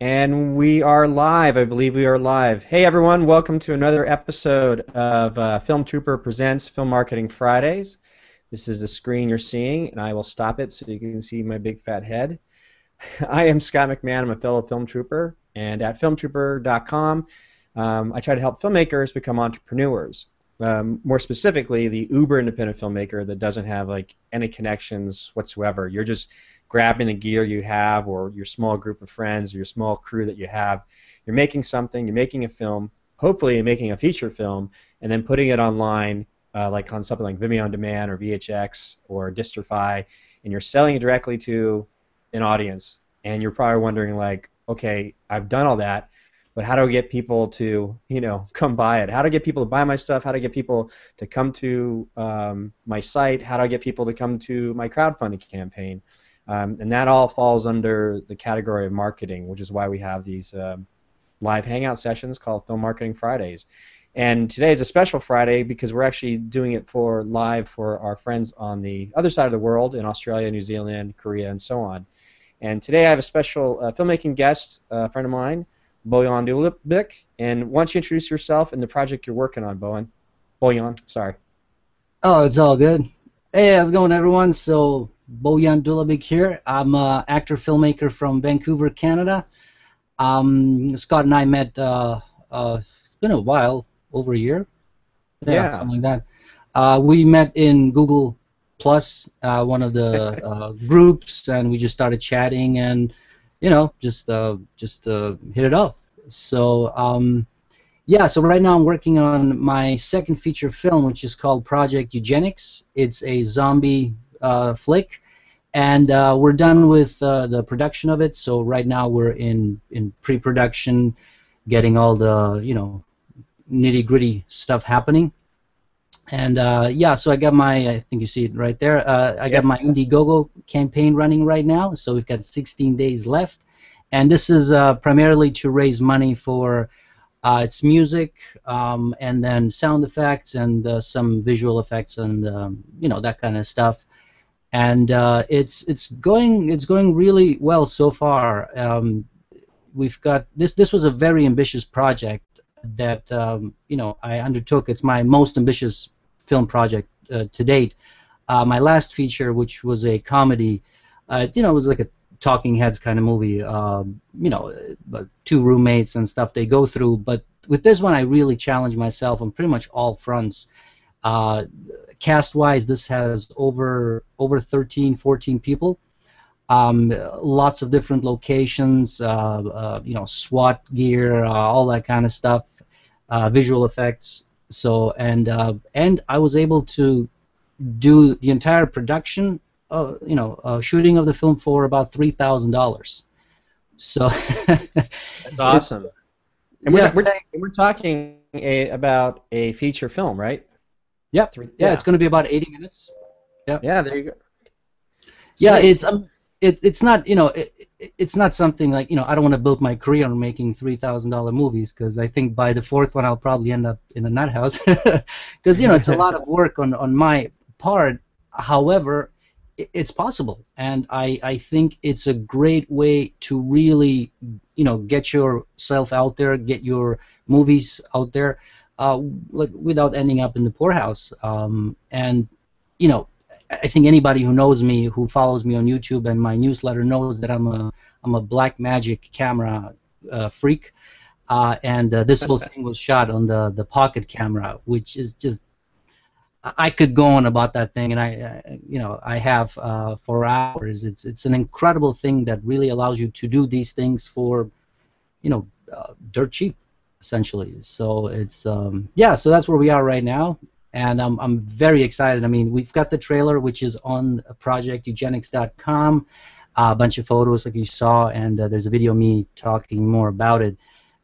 And we are live. I believe we are live. Hey, everyone. Welcome to another episode of uh, Film Trooper Presents Film Marketing Fridays. This is the screen you're seeing, and I will stop it so you can see my big fat head. I am Scott McMahon. I'm a fellow film trooper, and at filmtrooper.com, um, I try to help filmmakers become entrepreneurs. Um, more specifically, the uber independent filmmaker that doesn't have like any connections whatsoever. You're just grabbing the gear you have or your small group of friends or your small crew that you have. You're making something, you're making a film, hopefully you're making a feature film, and then putting it online, uh, like on something like Vimeo on Demand or VHX or Distrify, and you're selling it directly to an audience. And you're probably wondering, like, okay, I've done all that, but how do I get people to, you know, come buy it? How do I get people to buy my stuff? How do I get people to come to um, my site? How do I get people to come to my crowdfunding campaign? Um, and that all falls under the category of marketing, which is why we have these um, live hangout sessions called Film Marketing Fridays. And today is a special Friday because we're actually doing it for live for our friends on the other side of the world in Australia, New Zealand, Korea, and so on. And today I have a special uh, filmmaking guest, uh, a friend of mine, Bojan Dubalic. And why don't you introduce yourself and the project you're working on, Bojan? Bojan, sorry. Oh, it's all good. Hey, how's it going, everyone? So Bojan Dubalic here. I'm an actor filmmaker from Vancouver, Canada. Um, Scott and I met. Uh, uh, it's been a while, over a year. Yeah, yeah. something like that. Uh, we met in Google Plus, uh, one of the uh, groups, and we just started chatting, and you know, just uh, just hit it off. So. Um, yeah, so right now I'm working on my second feature film, which is called Project Eugenics. It's a zombie flick, and uh, we're done with uh, the production of it. So right now we're in in pre-production, getting all the you know nitty gritty stuff happening. And uh, yeah, so I got my I think you see it right there. Uh, I got my Indiegogo campaign running right now. So we've got 16 days left, and this is uh, primarily to raise money for. Uh, it's music um, and then sound effects and uh, some visual effects and um, you know that kind of stuff and uh, it's it's going it's going really well so far. Um, we've got this. This was a very ambitious project that um, you know I undertook. It's my most ambitious film project uh, to date. Uh, my last feature, which was a comedy, uh, you know, it was like a talking heads kind of movie. Um, you know, two roommates and stuff they go through. But with this one, I really challenged myself on pretty much all fronts. Uh, cast-wise, this has over over 13, 14 people. Um, lots of different locations, uh, uh, you know, SWAT gear, uh, all that kind of stuff, uh, visual effects. So and uh, and I was able to do the entire production, you know, shooting of the film for about three thousand dollars. So that's awesome. And we're, yeah. we're, we're talking a, about a feature film, right? Yep. Three, yeah, yeah, it's going to be about 80 minutes. Yeah. Yeah, there you go. So yeah, it's um, it, it's not you know it, it's not something like you know I don't want to build my career on making three thousand dollar movies because I think by the fourth one I'll probably end up in a nut house because you know it's a lot of work on on my part. However, it, it's possible, and I I think it's a great way to really you know get yourself out there, get your movies out there uh, like without ending up in the poorhouse. Um, and you know, I think anybody who knows me, who follows me on YouTube and my newsletter, knows that I'm a I'm a Blackmagic camera uh, freak. Uh, and uh, this whole thing was shot on the the pocket camera, which is just I could go on about that thing, and I, you know, I have uh, for hours. It's it's an incredible thing that really allows you to do these things for, you know, uh, dirt cheap essentially. So it's um, yeah. So that's where we are right now, and I'm I'm very excited. I mean, we've got the trailer, which is on projecteugenics.com. Uh, a bunch of photos, like you saw, and uh, there's a video of me talking more about it,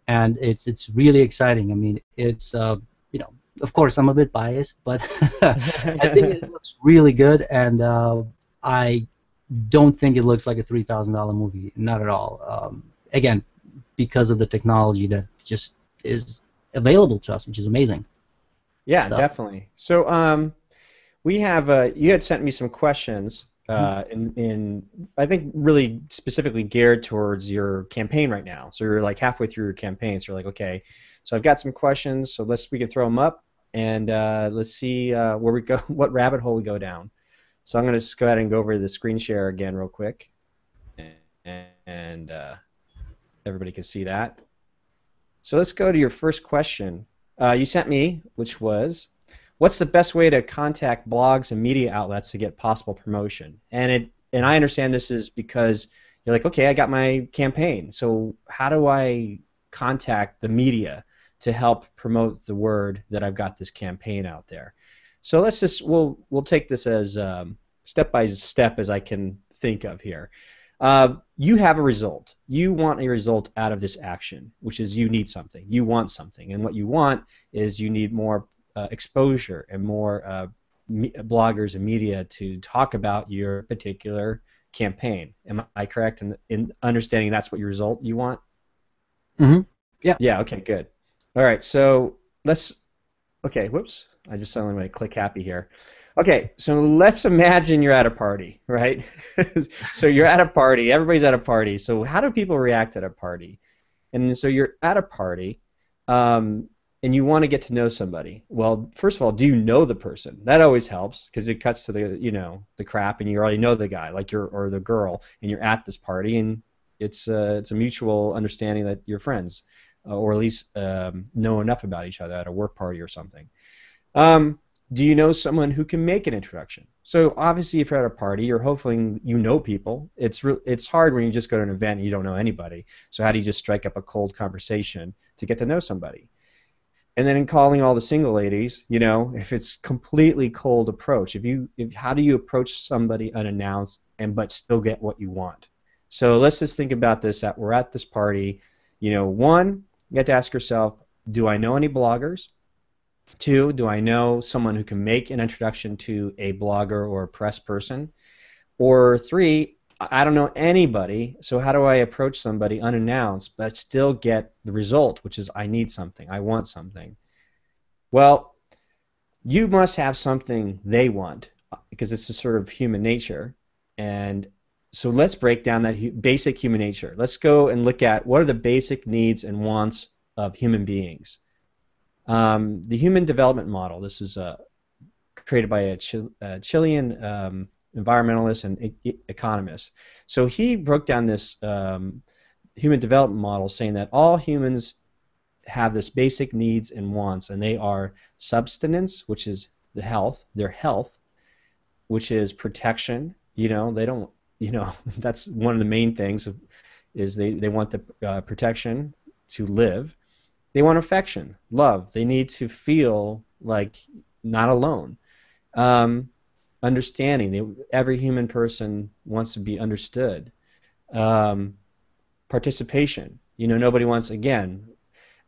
and it's it's really exciting. I mean, it's uh, you know, of course, I'm a bit biased, but I think it looks really good, and uh, I don't think it looks like a three thousand dollar movie, not at all. Um, again, because of the technology that just is available to us, which is amazing. Yeah, so. definitely. So um, we have uh, you had sent me some questions uh, in, in I think really specifically geared towards your campaign right now. So you're like halfway through your campaign. So you're like, okay, so I've got some questions. So let's we can throw them up and uh, let's see uh, where we go, what rabbit hole we go down. So I'm going to just go ahead and go over the screen share again real quick, and, and uh, everybody can see that. So let's go to your first question. Uh, you sent me, which was, what's the best way to contact blogs and media outlets to get possible promotion? And it, and I understand this is because you're like, okay, I got my campaign. So how do I contact the media to help promote the word that I've got this campaign out there? So let's just we'll we'll take this as um, step by step as I can think of here. Uh, you have a result. You want a result out of this action, which is you need something. You want something, and what you want is you need more uh, exposure and more uh, me- bloggers and media to talk about your particular campaign. Am I correct in, in understanding that's what your result you want? Mm-hmm. Yeah. Yeah. Okay. Good. All right. So let's. Okay. Whoops. I just suddenly went click happy here. Okay, so let's imagine you're at a party, right? so you're at a party, everybody's at a party. So how do people react at a party? And so you're at a party, um, and you want to get to know somebody. Well, first of all, do you know the person? That always helps because it cuts to the you know the crap, and you already know the guy, like you're or the girl, and you're at this party, and it's uh, it's a mutual understanding that you're friends, or at least um, know enough about each other at a work party or something. Um, do you know someone who can make an introduction? So obviously, if you're at a party, you're hoping you know people. It's re- it's hard when you just go to an event and you don't know anybody. So how do you just strike up a cold conversation to get to know somebody? And then in calling all the single ladies, you know, if it's completely cold approach, if you, if, how do you approach somebody unannounced and but still get what you want? So let's just think about this: that we're at this party. You know, one, you have to ask yourself, do I know any bloggers? Two, do I know someone who can make an introduction to a blogger or a press person? Or three, I don't know anybody, so how do I approach somebody unannounced but still get the result, which is I need something, I want something? Well, you must have something they want uh, because it's a sort of human nature. And so let's break down that basic human nature. Let's go and look at what are the basic needs and wants of human beings. Um, the Human Development Model. This is uh, created by a, a Chilean um, environmentalist and e- economist. So he broke down this um, human development model, saying that all humans have this basic needs and wants, and they are subsistence, which is the health, their health, which is protection. You know, they don't. You know, that's one of the main things. Is they, they want the uh, protection to live, they want affection, love. They need to feel like not alone. Um, understanding. They, every human person wants to be understood. Um, participation. You know, nobody wants again.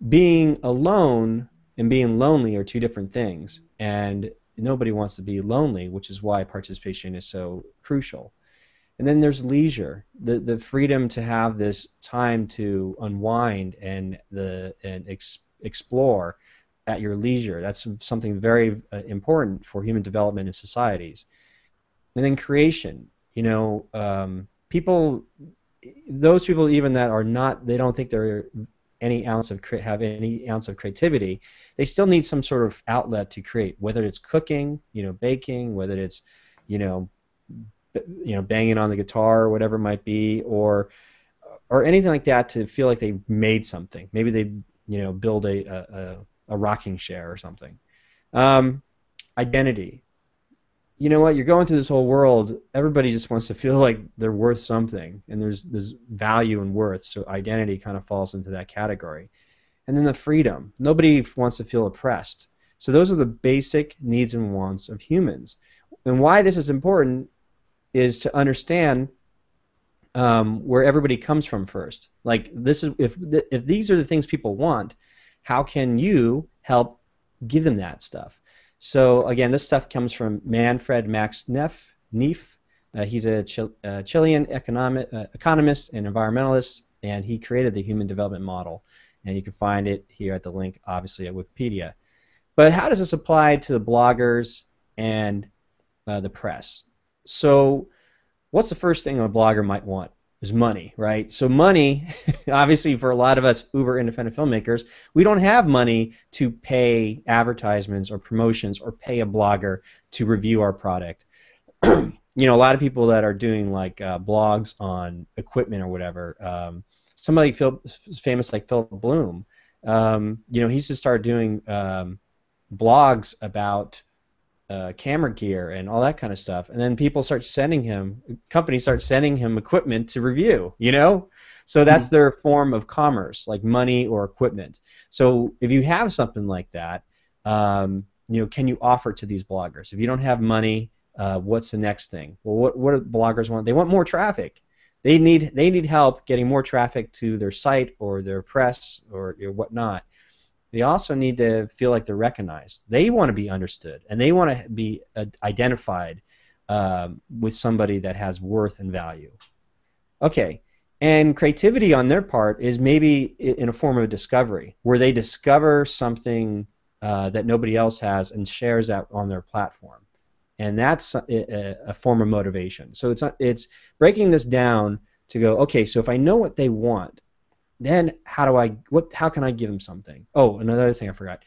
Being alone and being lonely are two different things, and nobody wants to be lonely, which is why participation is so crucial. And then there's leisure, the the freedom to have this time to unwind and the and ex, explore at your leisure. That's something very uh, important for human development in societies. And then creation. You know, um, people, those people even that are not, they don't think they're any ounce of have any ounce of creativity. They still need some sort of outlet to create, whether it's cooking, you know, baking, whether it's, you know, you know, banging on the guitar or whatever it might be, or or anything like that to feel like they made something. Maybe they, you know, build a a, a rocking chair or something. Um, identity. You know what? You're going through this whole world. Everybody just wants to feel like they're worth something, and there's there's value and worth. So identity kind of falls into that category. And then the freedom. Nobody wants to feel oppressed. So those are the basic needs and wants of humans. And why this is important is to understand um, where everybody comes from first. Like this is if if these are the things people want, how can you help give them that stuff? So again, this stuff comes from Manfred Max Neff. Neef. Uh, he's a uh, Chilean economic, uh, economist and environmentalist, and he created the Human Development Model. And you can find it here at the link, obviously, at Wikipedia. But how does this apply to the bloggers and uh, the press? So what's the first thing a blogger might want? Is money, right? So money, obviously, for a lot of us uber independent filmmakers, we don't have money to pay advertisements or promotions or pay a blogger to review our product. you know, a lot of people that are doing like uh, blogs on equipment or whatever. Um, somebody famous like Philip Bloom, um, you know, he used to start doing um, blogs about uh, camera gear and all that kind of stuff. And then people start sending him, companies start sending him equipment to review, you know? So that's mm-hmm. their form of commerce, like money or equipment. So if you have something like that, um, you know, can you offer to these bloggers? If you don't have money, uh, what's the next thing? Well, what, what do bloggers want? They want more traffic. They need they need help getting more traffic to their site or their press or, or whatnot they also need to feel like they're recognized. They want to be understood, and they want to be identified um, with somebody that has worth and value. Okay, and creativity on their part is maybe in a form of discovery, where they discover something uh, that nobody else has and shares that on their platform, and that's a, a form of motivation. So it's it's breaking this down to go, okay, so if I know what they want, then how do I what how can I give them something? Oh, another thing I forgot.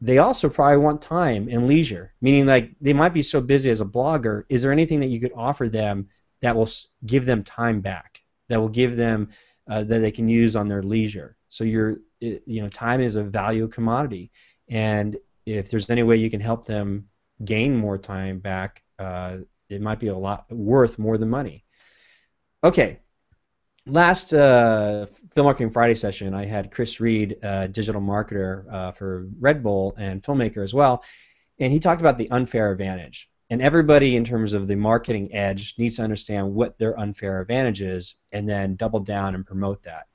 They also probably want time and leisure, meaning like they might be so busy as a blogger. Is there anything that you could offer them that will give them time back? That will give them uh, that they can use on their leisure. So you're you know time is a value commodity, and if there's any way you can help them gain more time back, uh, it might be a lot worth more than money. Okay, last uh, Film Marketing Friday session, I had Chris Reed, uh, digital marketer uh, for Red Bull and filmmaker as well, and he talked about the unfair advantage. And everybody, in terms of the marketing edge, needs to understand what their unfair advantage is, and then double down and promote that.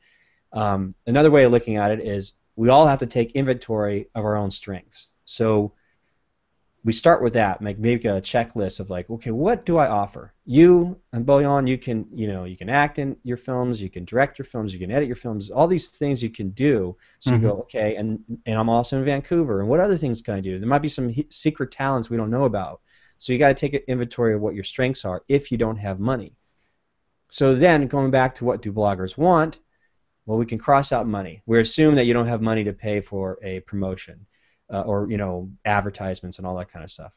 Um, another way of looking at it is we all have to take inventory of our own strengths. So we start with that, make make a checklist of like, okay, what do I offer? You and Bojan, you can you know you can act in your films, you can direct your films, you can edit your films, all these things you can do. So mm-hmm. you go, mm-hmm. okay, and and I'm also in Vancouver, and what other things can I do? There might be some he- secret talents we don't know about. So you got to take an inventory of what your strengths are if you don't have money. So then going back to what do bloggers want? Well, we can cross out money. We assume that you don't have money to pay for a promotion uh, or you know advertisements and all that kind of stuff.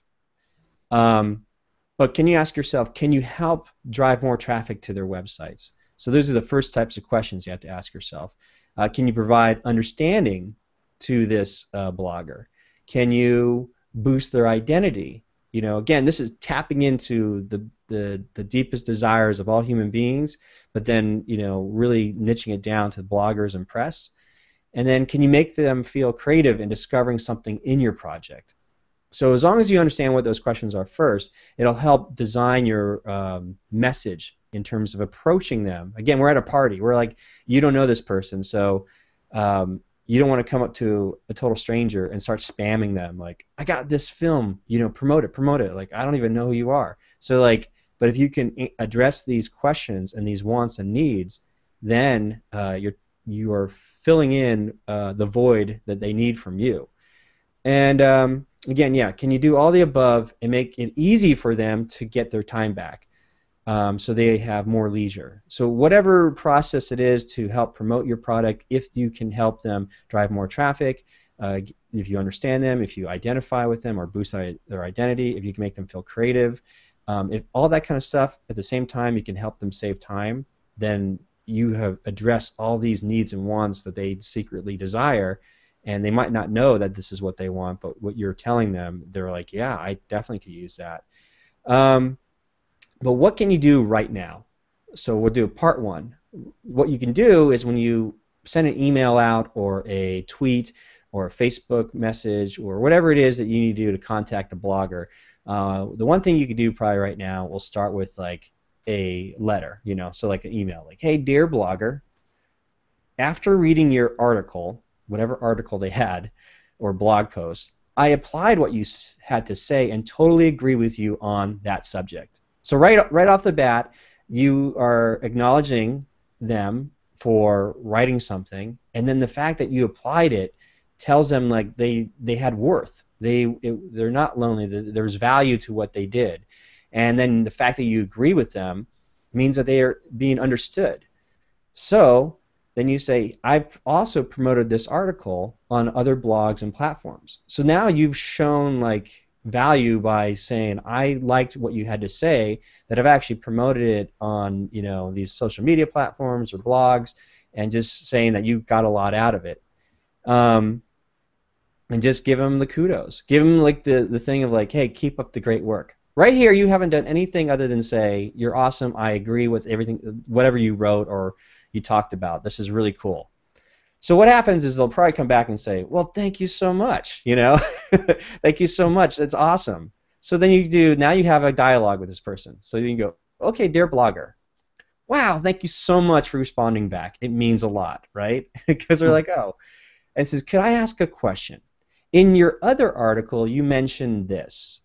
Um, but can you ask yourself, can you help drive more traffic to their websites? So those are the first types of questions you have to ask yourself. Uh, can you provide understanding to this uh, blogger? Can you boost their identity? You know, again, this is tapping into the, the, the deepest desires of all human beings, but then, you know, really niching it down to bloggers and press. And then can you make them feel creative in discovering something in your project? So as long as you understand what those questions are first, it'll help design your um, message in terms of approaching them. Again, we're at a party. We're like, you don't know this person, so um, you don't want to come up to a total stranger and start spamming them like, I got this film, you know, promote it, promote it. Like, I don't even know who you are. So like, but if you can address these questions and these wants and needs, then uh, you're you are filling in uh, the void that they need from you. And um, again, yeah, can you do all the above and make it easy for them to get their time back um, so they have more leisure? So, whatever process it is to help promote your product, if you can help them drive more traffic, uh, if you understand them, if you identify with them or boost their identity, if you can make them feel creative, um, if all that kind of stuff at the same time you can help them save time, then you have addressed all these needs and wants that they secretly desire and they might not know that this is what they want but what you're telling them they're like yeah i definitely could use that. Um, but what can you do right now? So we'll do part one. What you can do is when you send an email out or a tweet or a facebook message or whatever it is that you need to do to contact a blogger uh, the one thing you can do probably right now we'll start with like a letter, you know, so like an email, like, hey, dear blogger, after reading your article, whatever article they had, or blog post, I applied what you had to say and totally agree with you on that subject. So right, right off the bat, you are acknowledging them for writing something, and then the fact that you applied it tells them like they they had worth. They it, they're not lonely. There's value to what they did and then the fact that you agree with them means that they are being understood. So then you say, I've also promoted this article on other blogs and platforms. So now you've shown like value by saying I liked what you had to say that I've actually promoted it on you know these social media platforms or blogs and just saying that you got a lot out of it. Um, and just give them the kudos. Give them like the, the thing of like, hey, keep up the great work. Right here, you haven't done anything other than say, you're awesome. I agree with everything, whatever you wrote or you talked about. This is really cool. So what happens is they'll probably come back and say, well, thank you so much. You know, thank you so much. That's awesome. So then you do. Now you have a dialogue with this person. So you can go, okay, dear blogger, wow, thank you so much for responding back. It means a lot, right? Because they're hmm. like, oh, and says, could I ask a question? In your other article, you mentioned this.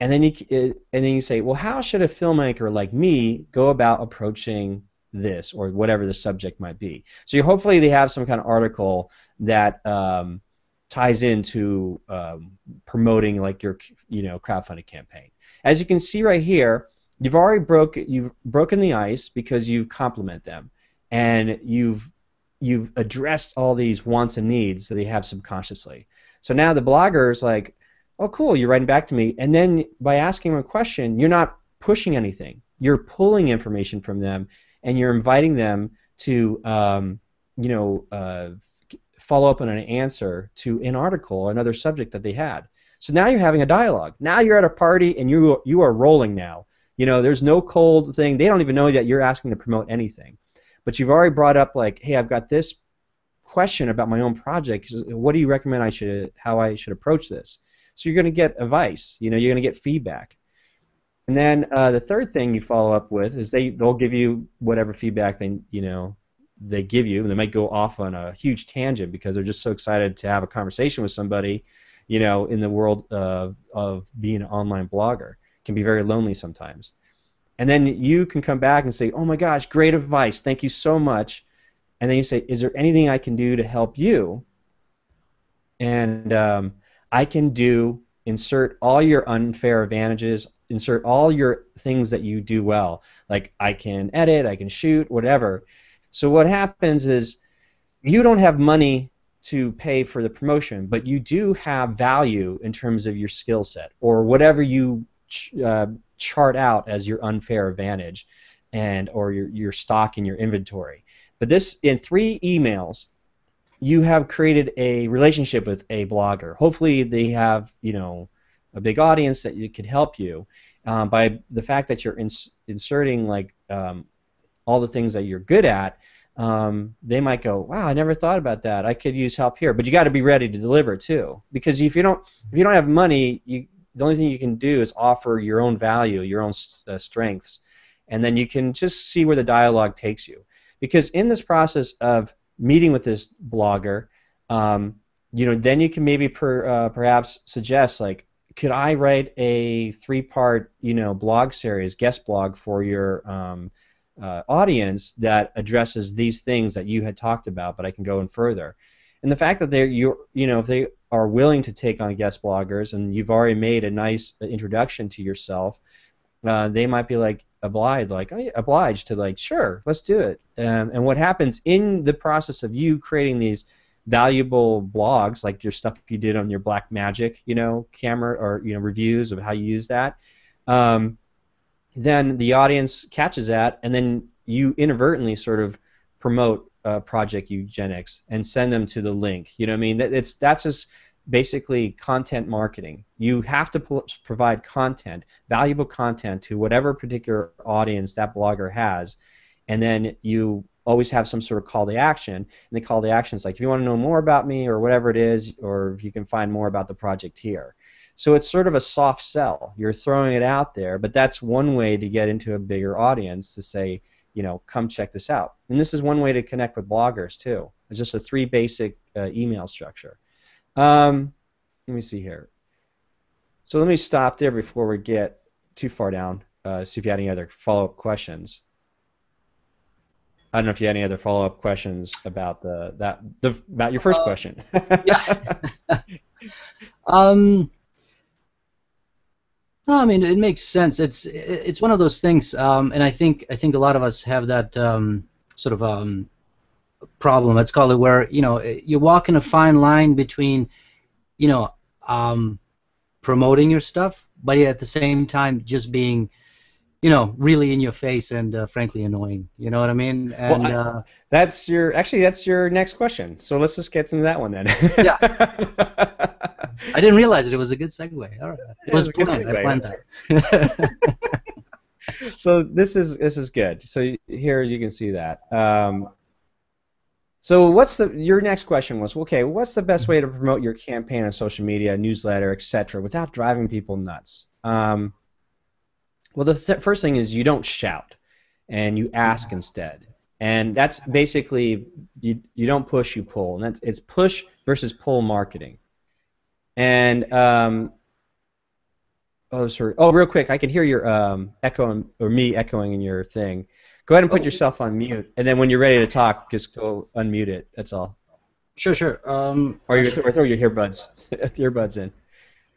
And then you and then you say, well, how should a filmmaker like me go about approaching this or whatever the subject might be? So hopefully they have some kind of article that um, ties into um, promoting like your you know crowdfunding campaign. As you can see right here, you've already broke you've broken the ice because you've compliment them and you've you've addressed all these wants and needs that they have subconsciously. So now the blogger is like, oh, cool, you're writing back to me. And then by asking them a question, you're not pushing anything. You're pulling information from them, and you're inviting them to, um, you know, uh, follow up on an answer to an article, or another subject that they had. So now you're having a dialogue. Now you're at a party, and you you are rolling now. You know, there's no cold thing. They don't even know that you're asking to promote anything. But you've already brought up like, hey, I've got this question about my own project. What do you recommend I should, how I should approach this? So you're going to get advice. You know, you're going to get feedback. And then uh, the third thing you follow up with is they they'll give you whatever feedback they you know they give you. And they might go off on a huge tangent because they're just so excited to have a conversation with somebody, you know, in the world of of being an online blogger. It can be very lonely sometimes. And then you can come back and say, "Oh my gosh, great advice! Thank you so much." And then you say, "Is there anything I can do to help you?" And um, I can do insert all your unfair advantages, insert all your things that you do well. Like I can edit, I can shoot, whatever. So what happens is you don't have money to pay for the promotion, but you do have value in terms of your skill set or whatever you uh, chart out as your unfair advantage and or your, your stock in your inventory. But this in three emails, you have created a relationship with a blogger. Hopefully, they have you know a big audience that you can help you um, by the fact that you're ins- inserting like um, all the things that you're good at. Um, they might go, "Wow, I never thought about that. I could use help here." But you got to be ready to deliver too, because if you don't, if you don't have money, you the only thing you can do is offer your own value, your own uh, strengths, and then you can just see where the dialogue takes you. Because in this process of meeting with this blogger, um, you know, then you can maybe per, uh, perhaps suggest like, could I write a three-part, you know, blog series, guest blog for your um, uh, audience that addresses these things that you had talked about, but I can go in further. And the fact that they're you you know if they are willing to take on guest bloggers and you've already made a nice introduction to yourself, uh, they might be like obliged, like oh, obliged to like sure, let's do it. Um, and what happens in the process of you creating these valuable blogs, like your stuff you did on your Blackmagic, you know, camera or you know reviews of how you use that, um, then the audience catches that, and then you inadvertently sort of promote uh, Project Eugenics and send them to the link. You know what I mean? It's that's just basically content marketing. You have to provide content, valuable content to whatever particular audience that blogger has, and then you always have some sort of call to action. And the call to action is like, if you want to know more about me or whatever it is, or if you can find more about the project here. So it's sort of a soft sell. You're throwing it out there, but that's one way to get into a bigger audience to say, you know, come check this out. And this is one way to connect with bloggers too. It's just a three basic uh, email structure. Um, let me see here. So let me stop there before we get too far down. Uh, see if you had any other follow-up questions. I don't know if you had any other follow-up questions about the that the about your first uh, question. yeah. um, No, I mean it makes sense. It's it's one of those things, um, and I think I think a lot of us have that um, sort of um, problem. Let's call it where you know you walk in a fine line between, you know, um, promoting your stuff, but at the same time just being, you know, really in your face and uh, frankly annoying. You know what I mean? And well, I, uh, that's your actually that's your next question. So let's just get into that one then. yeah. I didn't realize it. It was a good segue. All right. It was, was planned. I planned that. so this is this is good. So here you can see that. Um, so what's the your next question was okay? What's the best way to promote your campaign on social media, newsletter, etc., without driving people nuts? Um, well, the th- first thing is you don't shout, and you ask instead. And that's basically you, you don't push, you pull. And it's push versus pull marketing. And um, oh, sorry. Oh, real quick, I can hear your um, echo or me echoing in your thing. Go ahead and put oh. yourself on mute, and then when you're ready to talk, just go unmute it. That's all. Sure, sure. Um, or, you, or throw your earbuds, earbuds in.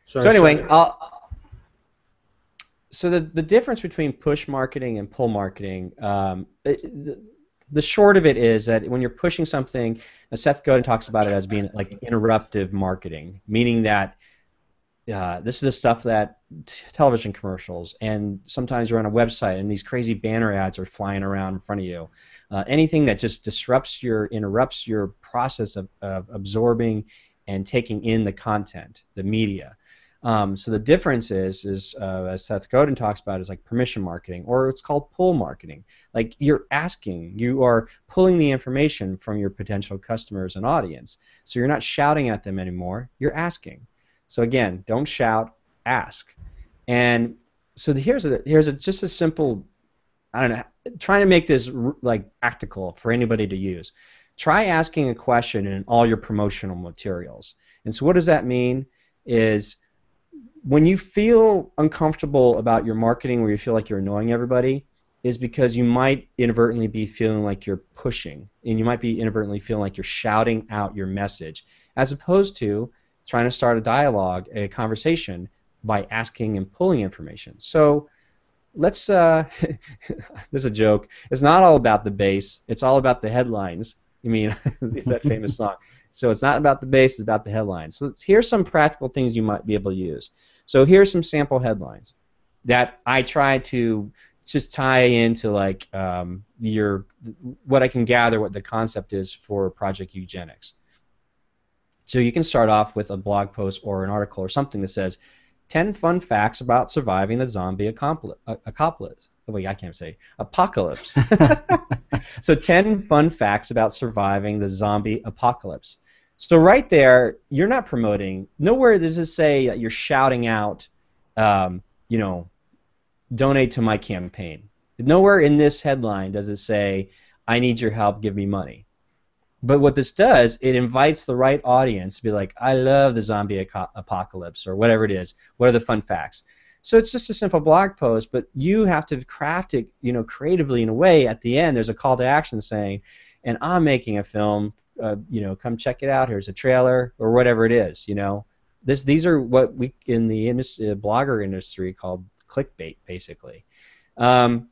Sorry, so anyway, so the the difference between push marketing and pull marketing, um, it, the, the short of it is that when you're pushing something, Seth Godin talks about it as being like interruptive marketing, meaning that uh, this is the stuff that t- television commercials and sometimes you're on a website and these crazy banner ads are flying around in front of you. Uh, anything that just disrupts your, interrupts your process of, of absorbing and taking in the content, the media. Um, so the difference is, is uh, as Seth Godin talks about, is like permission marketing, or it's called pull marketing. Like you're asking, you are pulling the information from your potential customers and audience. So you're not shouting at them anymore. You're asking. So again, don't shout, ask. And so here's a here's a, just a simple, I don't know, trying to make this like practical for anybody to use. Try asking a question in all your promotional materials. And so what does that mean? Is when you feel uncomfortable about your marketing where you feel like you're annoying everybody is because you might inadvertently be feeling like you're pushing and you might be inadvertently feeling like you're shouting out your message as opposed to trying to start a dialogue a conversation by asking and pulling information so let's uh, this is a joke it's not all about the base it's all about the headlines you mean that famous song so it's not about the base, it's about the headlines. So here's some practical things you might be able to use. So here's some sample headlines that I try to just tie into like um, your what I can gather what the concept is for Project Eugenics. So you can start off with a blog post or an article or something that says 10 fun facts about surviving the zombie apocalypse. Oh, wait, I can't say apocalypse. so 10 fun facts about surviving the zombie apocalypse. So right there, you're not promoting. Nowhere does it say that you're shouting out, um, you know, donate to my campaign. Nowhere in this headline does it say, I need your help, give me money. But what this does, it invites the right audience to be like, I love the zombie apocalypse or whatever it is. What are the fun facts? So it's just a simple blog post, but you have to craft it, you know, creatively in a way. At the end, there's a call to action saying, "And I'm making a film. Uh, you know, come check it out. Here's a trailer or whatever it is. You know, this these are what we in the industry, blogger industry called clickbait, basically. Um,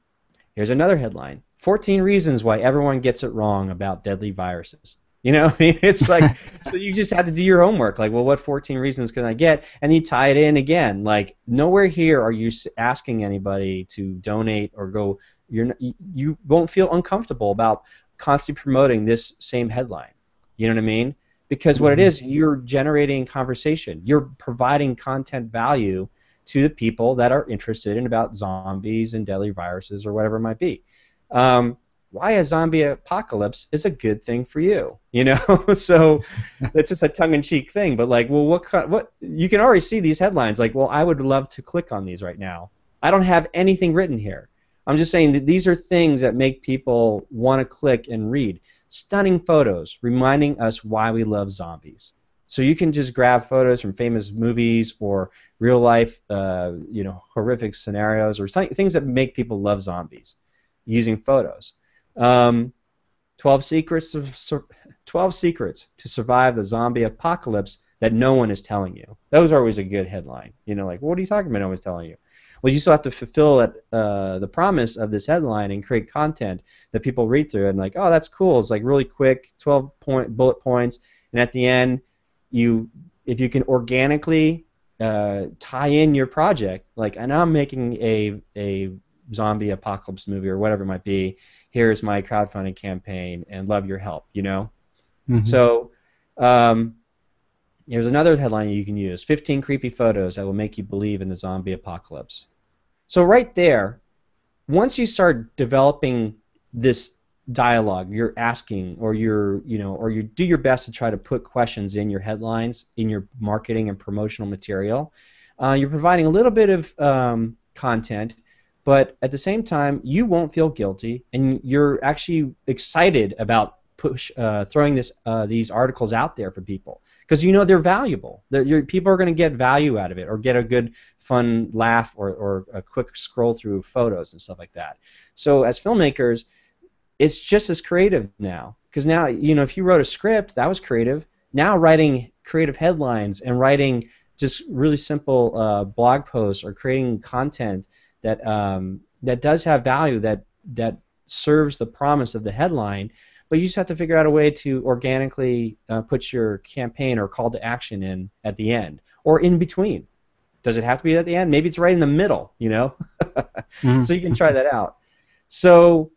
here's another headline: 14 reasons why everyone gets it wrong about deadly viruses. You know, I mean, it's like so you just had to do your homework. Like, well, what 14 reasons can I get? And you tie it in again. Like, nowhere here are you asking anybody to donate or go. You're you won't feel uncomfortable about constantly promoting this same headline. You know what I mean? Because what it is, mm-hmm. you're generating conversation. You're providing content value to the people that are interested in about zombies and deadly viruses or whatever it might be. Um, why a zombie apocalypse is a good thing for you. You know, so it's just a tongue-in-cheek thing. But like, well, what kind, what you can already see these headlines. Like, well, I would love to click on these right now. I don't have anything written here. I'm just saying that these are things that make people want to click and read. Stunning photos reminding us why we love zombies. So you can just grab photos from famous movies or real life, uh, you know, horrific scenarios or things that make people love zombies using photos. Um, 12 secrets of 12 secrets to survive the zombie apocalypse that no one is telling you. Those are always a good headline. You know, like what are you talking about? No one's telling you. Well, you still have to fulfill it, uh, the promise of this headline and create content that people read through and like, oh, that's cool. It's like really quick, 12 point bullet points, and at the end, you if you can organically uh, tie in your project, like, and I'm making a a zombie apocalypse movie or whatever it might be. Here's my crowdfunding campaign and love your help. You know, mm-hmm. so. Um, Here's another headline you can use 15 creepy photos that will make you believe in the zombie apocalypse. So, right there, once you start developing this dialogue, you're asking or you're, you know, or you do your best to try to put questions in your headlines, in your marketing and promotional material, uh, you're providing a little bit of um, content, but at the same time, you won't feel guilty and you're actually excited about push uh, throwing this uh, these articles out there for people because you know they're valuable. They're, people are going to get value out of it or get a good fun laugh or, or a quick scroll through photos and stuff like that. So as filmmakers, it's just as creative now because now you know if you wrote a script that was creative. Now writing creative headlines and writing just really simple uh, blog posts or creating content that um, that does have value that that serves the promise of the headline but you just have to figure out a way to organically uh, put your campaign or call to action in at the end or in between. Does it have to be at the end? Maybe it's right in the middle, you know? mm-hmm. So you can try that out. So,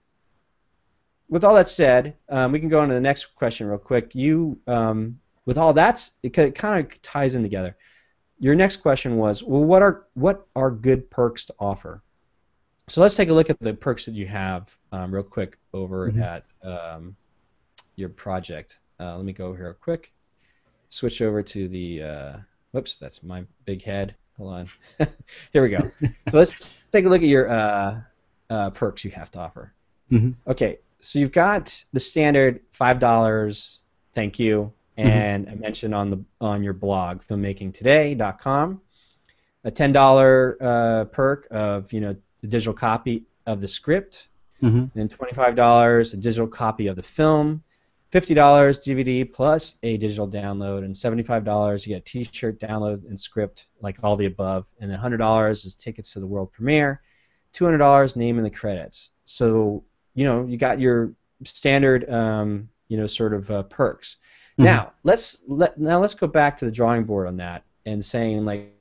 with all that said, um, we can go on to the next question real quick. You, um, with all that, it, it kind of ties in together. Your next question was, well, what are what are good perks to offer? So let's take a look at the perks that you have um, real quick over mm-hmm. at um, your project. Uh, let me go here real quick. Switch over to the. Uh, whoops, that's my big head. Hold on. here we go. so let's take a look at your uh, uh, perks you have to offer. Mm-hmm. Okay, so you've got the standard five dollars. Thank you. And mm-hmm. I mentioned on the on your blog filmmakingtoday.com a ten dollar uh, perk of you know the digital copy of the script, mm-hmm. then twenty-five dollars a digital copy of the film, fifty dollars DVD plus a digital download, and seventy-five dollars you get a T-shirt download and script like all the above, and then hundred dollars is tickets to the world premiere, two hundred dollars name in the credits. So you know you got your standard um, you know sort of uh, perks. Mm-hmm. Now let's let now let's go back to the drawing board on that and saying like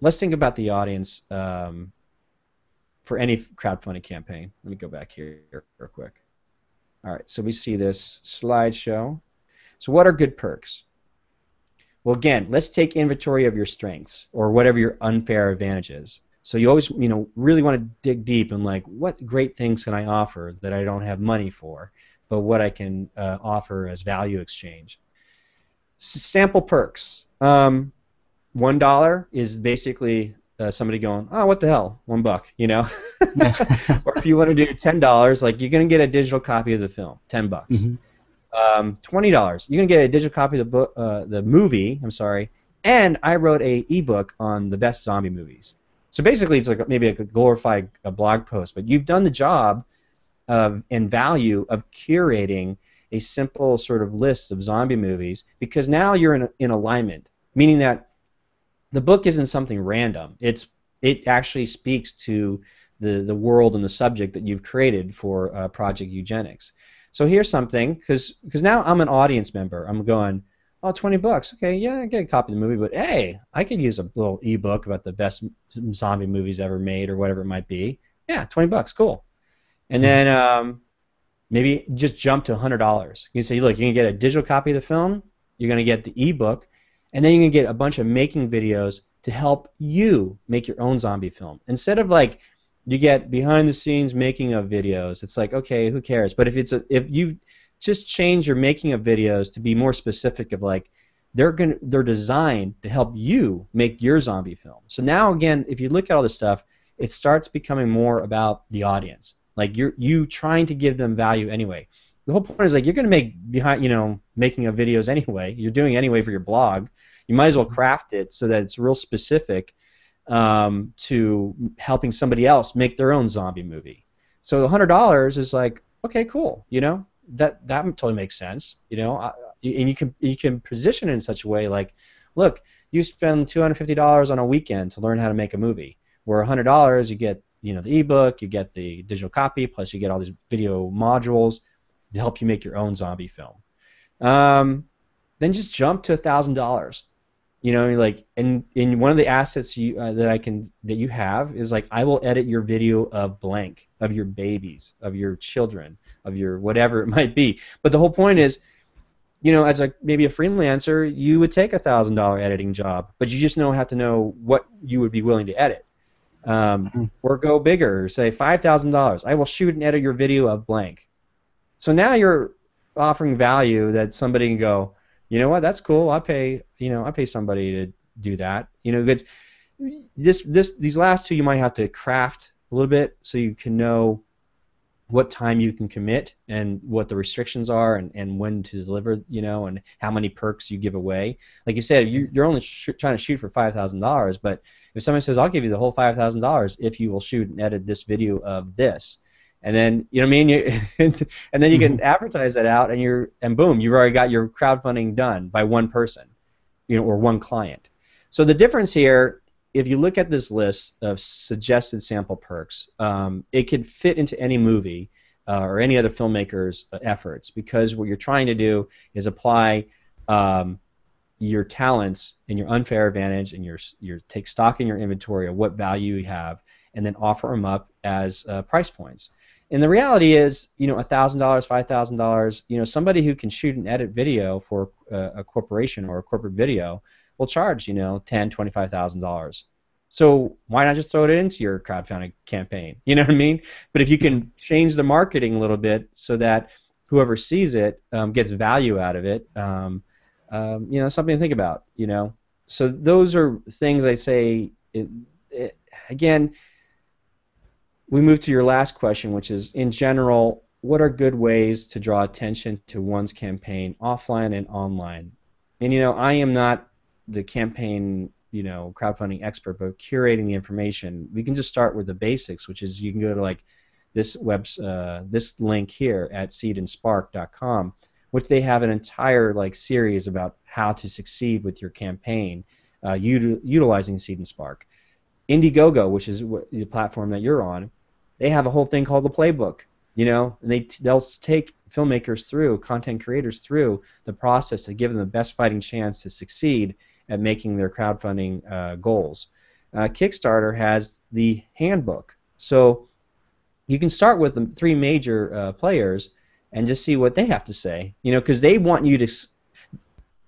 let's think about the audience um, for any crowdfunding campaign. Let me go back here real quick. All right, so we see this slideshow. So what are good perks? Well, again, let's take inventory of your strengths or whatever your unfair advantage is. So you always, you know, really want to dig deep and like, what great things can I offer that I don't have money for, but what I can uh, offer as value exchange. S- sample perks. Um, One dollar is basically uh, somebody going, oh, what the hell, one buck, you know? or if you want to do ten dollars, like you're gonna get a digital copy of the film, ten bucks. Mm-hmm. Um, Twenty dollars, you're gonna get a digital copy of the book, uh, the movie. I'm sorry, and I wrote a ebook on the best zombie movies. So basically, it's like maybe a glorified a blog post, but you've done the job of and value of curating a simple sort of list of zombie movies because now you're in, in alignment, meaning that the book isn't something random. It's it actually speaks to the the world and the subject that you've created for uh, Project Eugenics. So here's something because now I'm an audience member. I'm going. Oh, 20 bucks. Okay, yeah, I get a copy of the movie, but hey, I could use a little ebook about the best zombie movies ever made or whatever it might be. Yeah, 20 bucks, cool. And then um, maybe just jump to $100. You can say, look, you can get a digital copy of the film, you're going to get the ebook, and then you can get a bunch of making videos to help you make your own zombie film. Instead of like you get behind the scenes making of videos, it's like okay, who cares? But if it's a, if you just change your making of videos to be more specific of like they're going they're designed to help you make your zombie film. So now again, if you look at all this stuff, it starts becoming more about the audience. Like you're you trying to give them value anyway. The whole point is like you're going to make behind you know making of videos anyway. You're doing anyway for your blog. You might as well craft it so that it's real specific um, to helping somebody else make their own zombie movie. So the hundred dollars is like okay, cool. You know that that totally makes sense. You know, and you can you can position it in such a way like, look, you spend two hundred fifty dollars on a weekend to learn how to make a movie. Where hundred dollars, you get you know the ebook, you get the digital copy, plus you get all these video modules to help you make your own zombie film. Um, then just jump to thousand dollars. You know, like, and in one of the assets you uh, that I can that you have is like I will edit your video of blank of your babies, of your children, of your whatever it might be. But the whole point is, you know, as a maybe a freelancer, you would take a thousand dollar editing job, but you just don't have to know what you would be willing to edit. Um, mm-hmm. or go bigger, say five thousand dollars. I will shoot and edit your video of blank. So now you're offering value that somebody can go, you know what, that's cool. I pay, you know, I pay somebody to do that. You know, it's this this these last two you might have to craft a little bit so you can know what time you can commit and what the restrictions are and, and when to deliver, you know, and how many perks you give away. Like you said, you, you're only sh- trying to shoot for five thousand dollars, but if somebody says, "I'll give you the whole five thousand dollars if you will shoot and edit this video of this," and then you know what I mean, you, and then you can mm-hmm. advertise that out, and you're and boom, you've already got your crowdfunding done by one person, you know, or one client. So the difference here if you look at this list of suggested sample perks, um, it could fit into any movie uh, or any other filmmaker's efforts because what you're trying to do is apply um, your talents and your unfair advantage and your your take stock in your inventory of what value you have and then offer them up as uh, price points. And the reality is, you know, thousand dollars, five thousand dollars, you know, somebody who can shoot and edit video for uh, a corporation or a corporate video will charge you know ten, twenty-five thousand dollars. So why not just throw it into your crowdfunding campaign? You know what I mean? But if you can change the marketing a little bit so that whoever sees it um, gets value out of it, um, um, you know, something to think about. You know, so those are things I say. It, it, again, we move to your last question, which is in general, what are good ways to draw attention to one's campaign offline and online? And you know, I am not the campaign you know crowdfunding expert, but curating the information. We can just start with the basics, which is you can go to like this web uh, this link here at seedandspark.com, which they have an entire like series about how to succeed with your campaign uh, util- utilizing Seed and Spark. Indiegogo, which is the platform that you're on, they have a whole thing called the playbook. You know, and they they'll take filmmakers through, content creators through the process to give them the best fighting chance to succeed at making their crowdfunding uh, goals. Uh, Kickstarter has the handbook, so you can start with the three major uh, players and just see what they have to say. You know, because they want you to.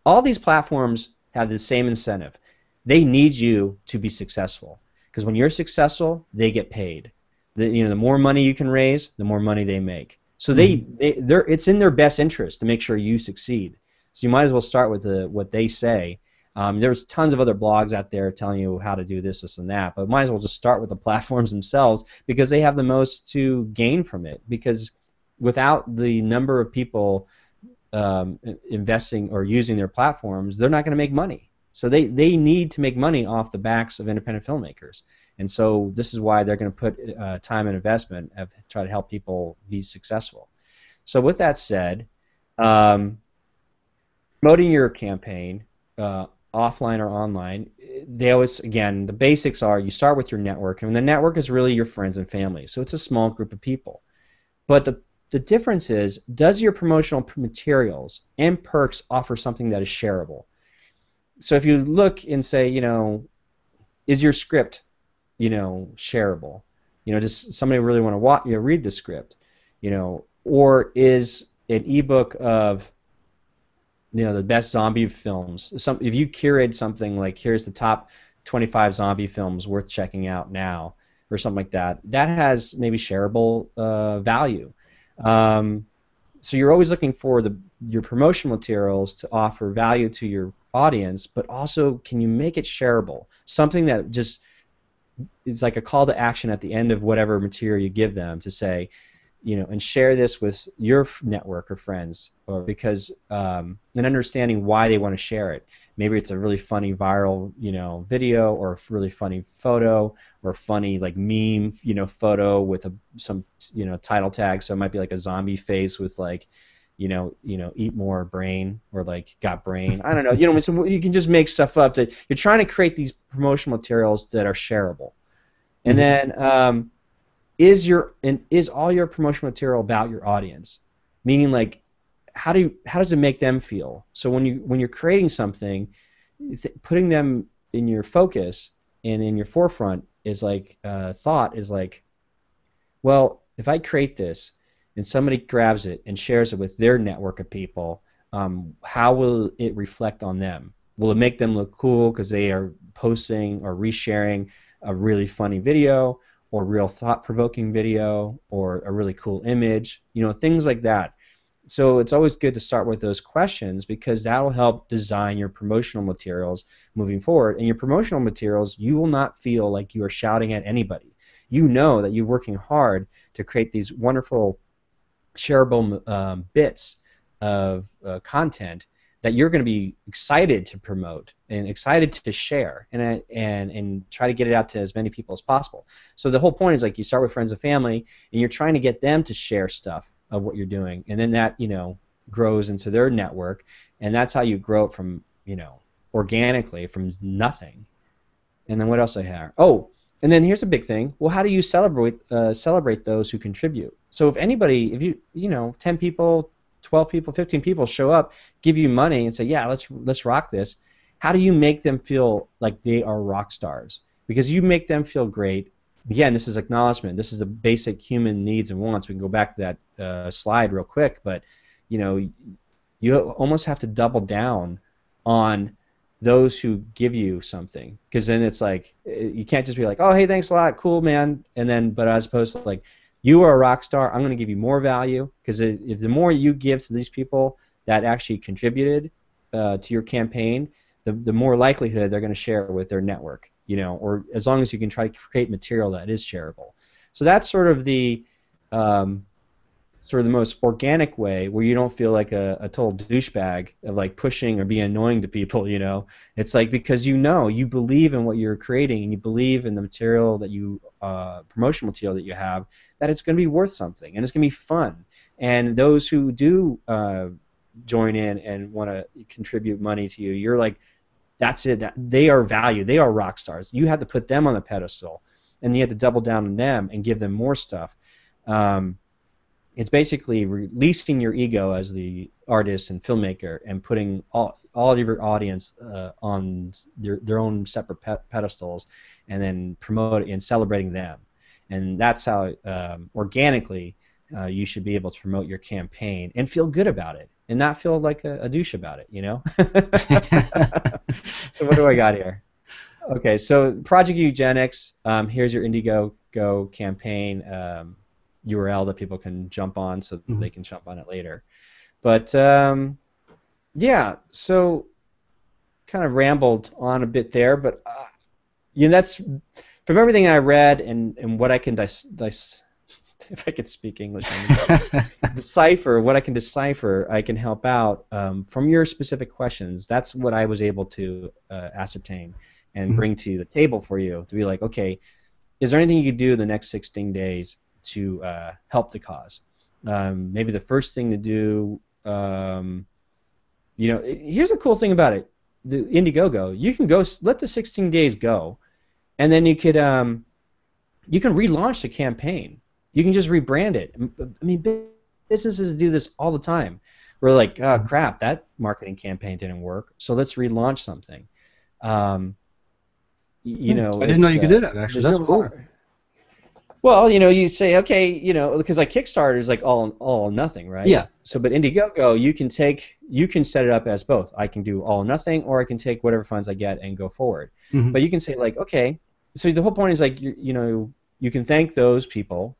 All these platforms have the same incentive. They need you to be successful because when you're successful, they get paid. The, you know, the more money you can raise, the more money they make. So they, mm-hmm. they they're, it's in their best interest to make sure you succeed. So you might as well start with the, what they say um, there's tons of other blogs out there telling you how to do this, this, and that, but might as well just start with the platforms themselves because they have the most to gain from it. Because without the number of people um, investing or using their platforms, they're not going to make money. So they, they need to make money off the backs of independent filmmakers. And so this is why they're going to put uh, time and investment to try to help people be successful. So with that said, um, promoting your campaign uh, offline or online, they always again the basics are you start with your network, and the network is really your friends and family. So it's a small group of people. But the the difference is, does your promotional materials and perks offer something that is shareable? So if you look and say, you know, is your script, you know, shareable? You know, does somebody really want to watch, you know, read the script? You know, or is an ebook of you know the best zombie films. Some if you curate something like here's the top 25 zombie films worth checking out now or something like that, that has maybe shareable uh, value. Um, so you're always looking for the your promotional materials to offer value to your audience, but also can you make it shareable? Something that just is like a call to action at the end of whatever material you give them to say, you know, and share this with your network or friends, or because um, and understanding why they want to share it. Maybe it's a really funny viral, you know, video, or a really funny photo, or funny like meme, you know, photo with a some you know title tag. So it might be like a zombie face with like, you know, you know, eat more brain or like got brain. I don't know. You know, so you can just make stuff up that you're trying to create these promotional materials that are shareable. And then um, is your and is all your promotional material about your audience? Meaning like how do you, how does it make them feel? So when you when you're creating something, th- putting them in your focus and in your forefront is like uh, thought is like, well, if I create this and somebody grabs it and shares it with their network of people, um, how will it reflect on them? Will it make them look cool because they are posting or resharing a really funny video or real thought-provoking video or a really cool image? You know, things like that. So it's always good to start with those questions because that'll help design your promotional materials moving forward. And your promotional materials, you will not feel like you are shouting at anybody. You know that you're working hard to create these wonderful shareable um, bits of uh, content that you're going to be excited to promote and excited to share and uh, and and try to get it out to as many people as possible. So the whole point is like you start with friends and family and you're trying to get them to share stuff of what you're doing, and then that you know grows into their network, and that's how you grow it from you know organically from nothing. And then what else I have? Oh, and then here's a big thing. Well, how do you celebrate uh, celebrate those who contribute? So if anybody, if you you know, 10 people, 12 people, 15 people show up, give you money and say, yeah, let's let's rock this. How do you make them feel like they are rock stars? Because you make them feel great. Again, this is acknowledgement. This is the basic human needs and wants. We can go back to that uh, slide real quick, but you know, you almost have to double down on those who give you something because then it's like you can't just be like oh hey thanks a lot cool man and then but as opposed to like you are a rock star. I'm going to give you more value because if the more you give to these people that actually contributed uh, to your campaign, the, the more likelihood they're going to share with their network. You know, or as long as you can try to create material that is shareable. So that's sort of the um, sort of the most organic way where you don't feel like a, a total douchebag of like pushing or being annoying to people, you know. It's like because you know, you believe in what you're creating and you believe in the material that you, uh, promotional material that you have, that it's going to be worth something and it's going to be fun. And those who do uh, join in and want to contribute money to you, you're like, that's it. They are value. They are rock stars. You have to put them on the pedestal, and you have to double down on them and give them more stuff. Um, it's basically releasing your ego as the artist and filmmaker and putting all, all of your audience uh, on their, their own separate pe- pedestals and then promoting and celebrating them. And that's how um, organically uh, you should be able to promote your campaign and feel good about it and not feel like a, a douche about it, you know? so what do I got here? Okay, so Project Eugenics, um, here's your Indiegogo campaign. Um, URL that people can jump on so mm-hmm. they can jump on it later. But um, yeah, so kind of rambled on a bit there, but uh, you know that's from everything I read and, and what I can dis, dis if I could speak English, decipher what I can decipher, I can help out um, from your specific questions. That's what I was able to uh, ascertain and mm-hmm. bring to the table for you to be like, okay, is there anything you could do in the next 16 days to uh, help the cause. Um, maybe the first thing to do, um, you know, here's a cool thing about it: the Indiegogo, you can go let the 16 days go, and then you could um, you can relaunch the campaign. You can just rebrand it. I mean, businesses do this all the time. We're like, oh crap, that marketing campaign didn't work, so let's relaunch something. Um, you hmm. know, I didn't know you could do that. Actually, that's no cool. Well, you know, you say, okay, you know, because like Kickstarter is like all all nothing, right? Yeah. So, but Indiegogo, you can take, you can set it up as both. I can do all nothing, or I can take whatever funds I get and go forward. Mm-hmm. But you can say like, okay, so the whole point is like, you, you know, you can thank those people,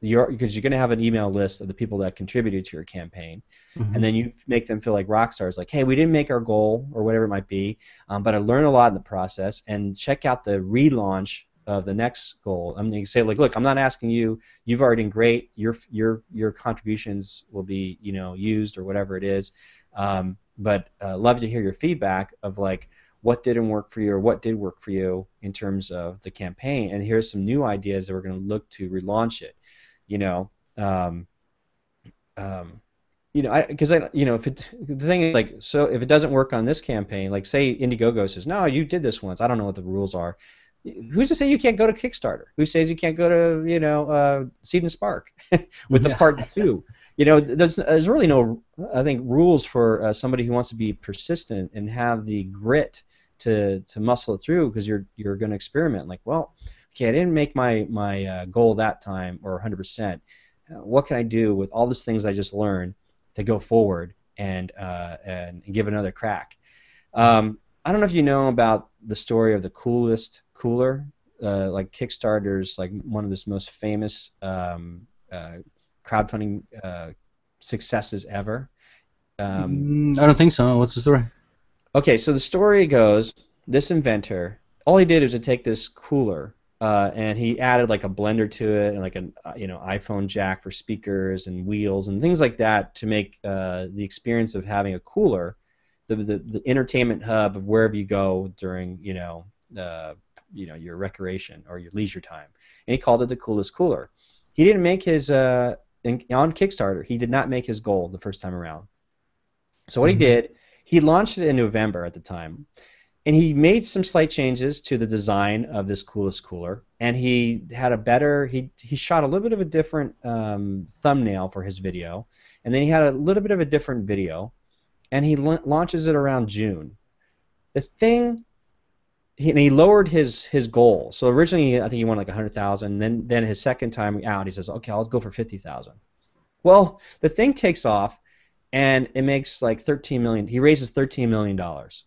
you're because you're going to have an email list of the people that contributed to your campaign, mm-hmm. and then you make them feel like rock stars. Like, hey, we didn't make our goal or whatever it might be, um, but I learned a lot in the process. And check out the relaunch of the next goal. I'm going to say like, look, I'm not asking you. You've already done great. Your your your contributions will be you know used or whatever it is. Um, but uh, love to hear your feedback of like what didn't work for you or what did work for you in terms of the campaign. And here's some new ideas that we're going to look to relaunch it. You know. Um, um, you know, because I, I, you know, if it, the thing is like, so if it doesn't work on this campaign, like say Indiegogo says, no, you did this once. I don't know what the rules are who's to say you can't go to Kickstarter? Who says you can't go to you know uh, Seed and Spark with the Yeah. part two? You know, there's there's really no I think rules for uh, somebody who wants to be persistent and have the grit to to muscle it through because you're you're going to experiment. Like, well, okay, I didn't make my my uh, goal that time or 100 percent. What can I do with all these things I just learned to go forward and uh, and give another crack? Um, I don't know if you know about the story of the coolest cooler. Uh, like Kickstarter's like one of the most famous um, uh, crowdfunding uh, successes ever. Um, Mm, I don't think so. What's the story? Okay, so the story goes: this inventor, all he did was to take this cooler, uh, and he added like a blender to it, and like an uh, you know iPhone jack for speakers and wheels and things like that to make uh, the experience of having a cooler, the, the the entertainment hub of wherever you go during you know uh, you know your recreation or your leisure time, and he called it the coolest cooler. He didn't make his uh, in, on Kickstarter. He did not make his goal the first time around. So what Mhm. he did he launched it in November at the time, and he made some slight changes to the design of this coolest cooler, and he had a better he he shot a little bit of a different um, thumbnail for his video, and then he had a little bit of a different video, and he la- launches it around June. The thing. He, and he lowered his his goal. So originally, I think he wanted like hundred thousand. Then then his second time out, he says, "Okay, I'll go for fifty thousand. Well, the thing takes off, and it makes like 13 million. He raises 13 million dollars.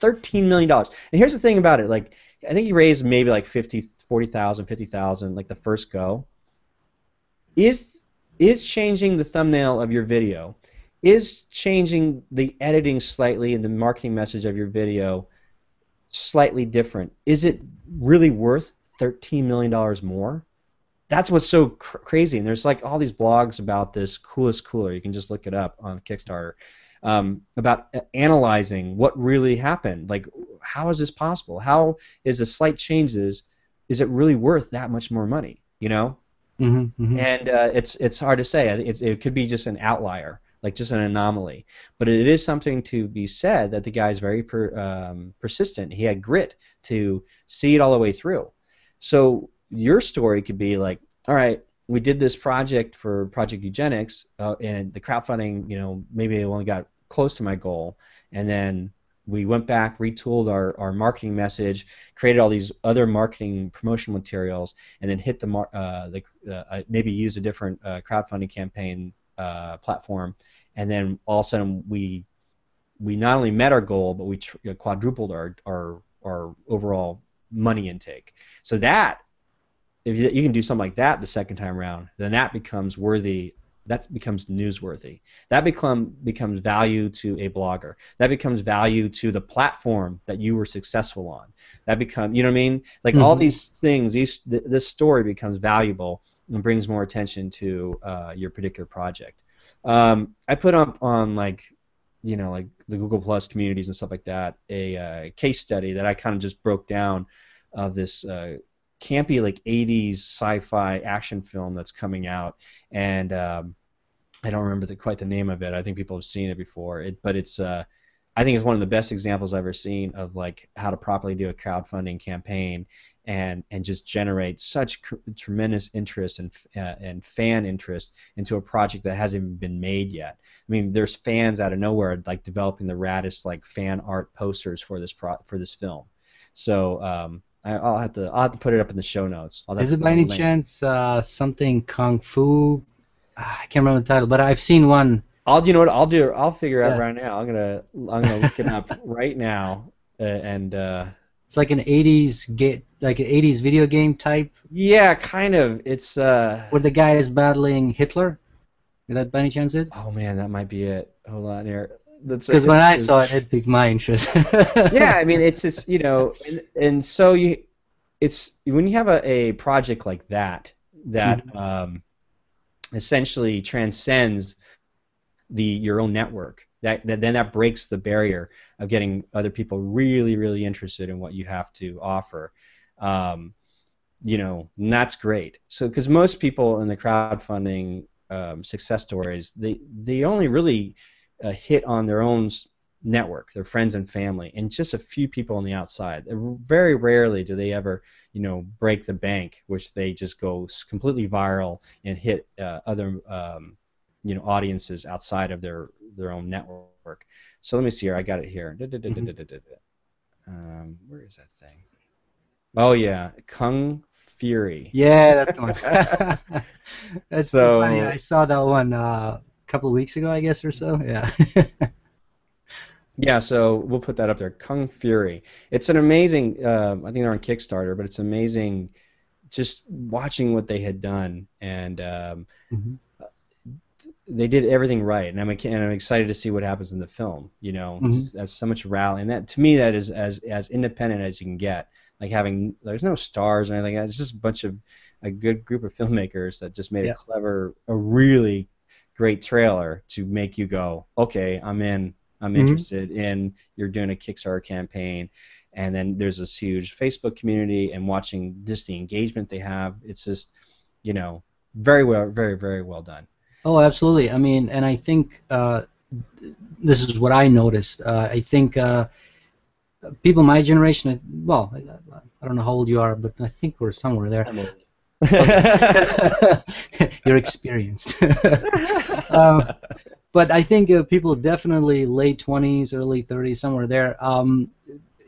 13 million dollars. And here's the thing about it, like I think he raised maybe like 50 40,000, 50,000 like the first go. Is is changing the thumbnail of your video, is changing the editing slightly and the marketing message of your video slightly different. Is it really worth 13 million dollars more? that's what's so cr- crazy. And there's like all these blogs about this coolest cooler. You can just look it up on Kickstarter um, about a- analyzing what really happened. Like, how is this possible? How is a slight changes? Is it really worth that much more money? You know, Mm-hmm, mm-hmm. and uh, it's it's hard to say. I think It's, it could be just an outlier, like just an anomaly. But it is something to be said that the guy's very per, um, persistent. He had grit to see it all the way through. So your story could be like, all right, we did this project for Project Eugenics, uh, and the crowdfunding, you know, maybe I only got close to my goal, and then we went back, retooled our, our marketing message, created all these other marketing promotional materials, and then hit the mar- uh, the uh, maybe use a different uh, crowdfunding campaign uh, platform, and then all of a sudden we we not only met our goal, but we tr- quadrupled our, our our overall money intake. So that if you, you can do something like that the second time around, then that becomes worthy. That becomes newsworthy. That become becomes value to a blogger. That becomes value to the platform that you were successful on. That become you know what I mean? Like all Mhm. these things, these th- this story becomes valuable and brings more attention to uh, your particular project. Um, I put up on like you know like the Google Plus communities and stuff like that a uh, case study that I kind of just broke down of this uh, campy like 80s sci-fi action film that's coming out and um, I don't remember the, quite the name of it. I think people have seen it before. It, but it's uh, I think it's one of the best examples I've ever seen of like how to properly do a crowdfunding campaign and and just generate such cr- tremendous interest and uh, and fan interest into a project that hasn't even been made yet. I mean, there's fans out of nowhere like developing the raddest like fan art posters for this pro- for this film. So um, I, I'll have to I'll have to put it up in the show notes. Is it by any link. chance uh, something kung fu? Ah, I can't remember the title, but I've seen one. I'll do you know what I'll do. I'll figure it out right now. I'm gonna I'm gonna look it up right now uh, and. It's like an '80s ga- like an '80s video game type, Yeah, kind of. It's uh where the guy is battling Hitler. Is that by any chance it? oh man, that might be it. Hold on here. That's Because when I saw it, it piqued my interest. yeah, I mean it's just you know, and, and so you, it's when you have a, a project like that that um, essentially transcends the your own network. That, that then that breaks the barrier of getting other people really really interested in what you have to offer. Um, you know, and that's great. So because most people in the crowdfunding um, success stories, they they only really uh, hit on their own network, their friends and family, and just a few people on the outside. Very rarely do they ever, you know, break the bank, which they just go completely viral and hit uh, other, um, you know, audiences outside of their their own network. So let me see here. I got it here. Mm-hmm. Um, where is that thing? Oh yeah, Kung Fury. Yeah, that's the one. that's so funny. I saw that one uh, a couple of weeks ago, I guess, or so. Yeah. yeah, so we'll put that up there. Kung Fury. It's an amazing. Uh, I think they're on Kickstarter, but it's amazing. Just watching what they had done, and um, mm-hmm. They did everything right, and I'm and I'm excited to see what happens in the film. You know, mm-hmm. that's so much rally, and that to me that is as as independent as you can get like having there's no stars or anything. It's just a bunch of a good group of filmmakers that just made yeah. a clever, a really great trailer to make you go, okay, I'm in. I'm mm-hmm. interested in. You're doing a Kickstarter campaign, and then there's this huge Facebook community, and watching just the engagement they have. It's just, you know, very well, very very well done. Oh, absolutely. I mean, and I think uh, this is what I noticed. Uh, I think. Uh, people my generation, well, I don't know how old you are, but I think we're somewhere there. I'm old. You're experienced. um, but I think uh, people definitely late 20s, early 30s, somewhere there. Um,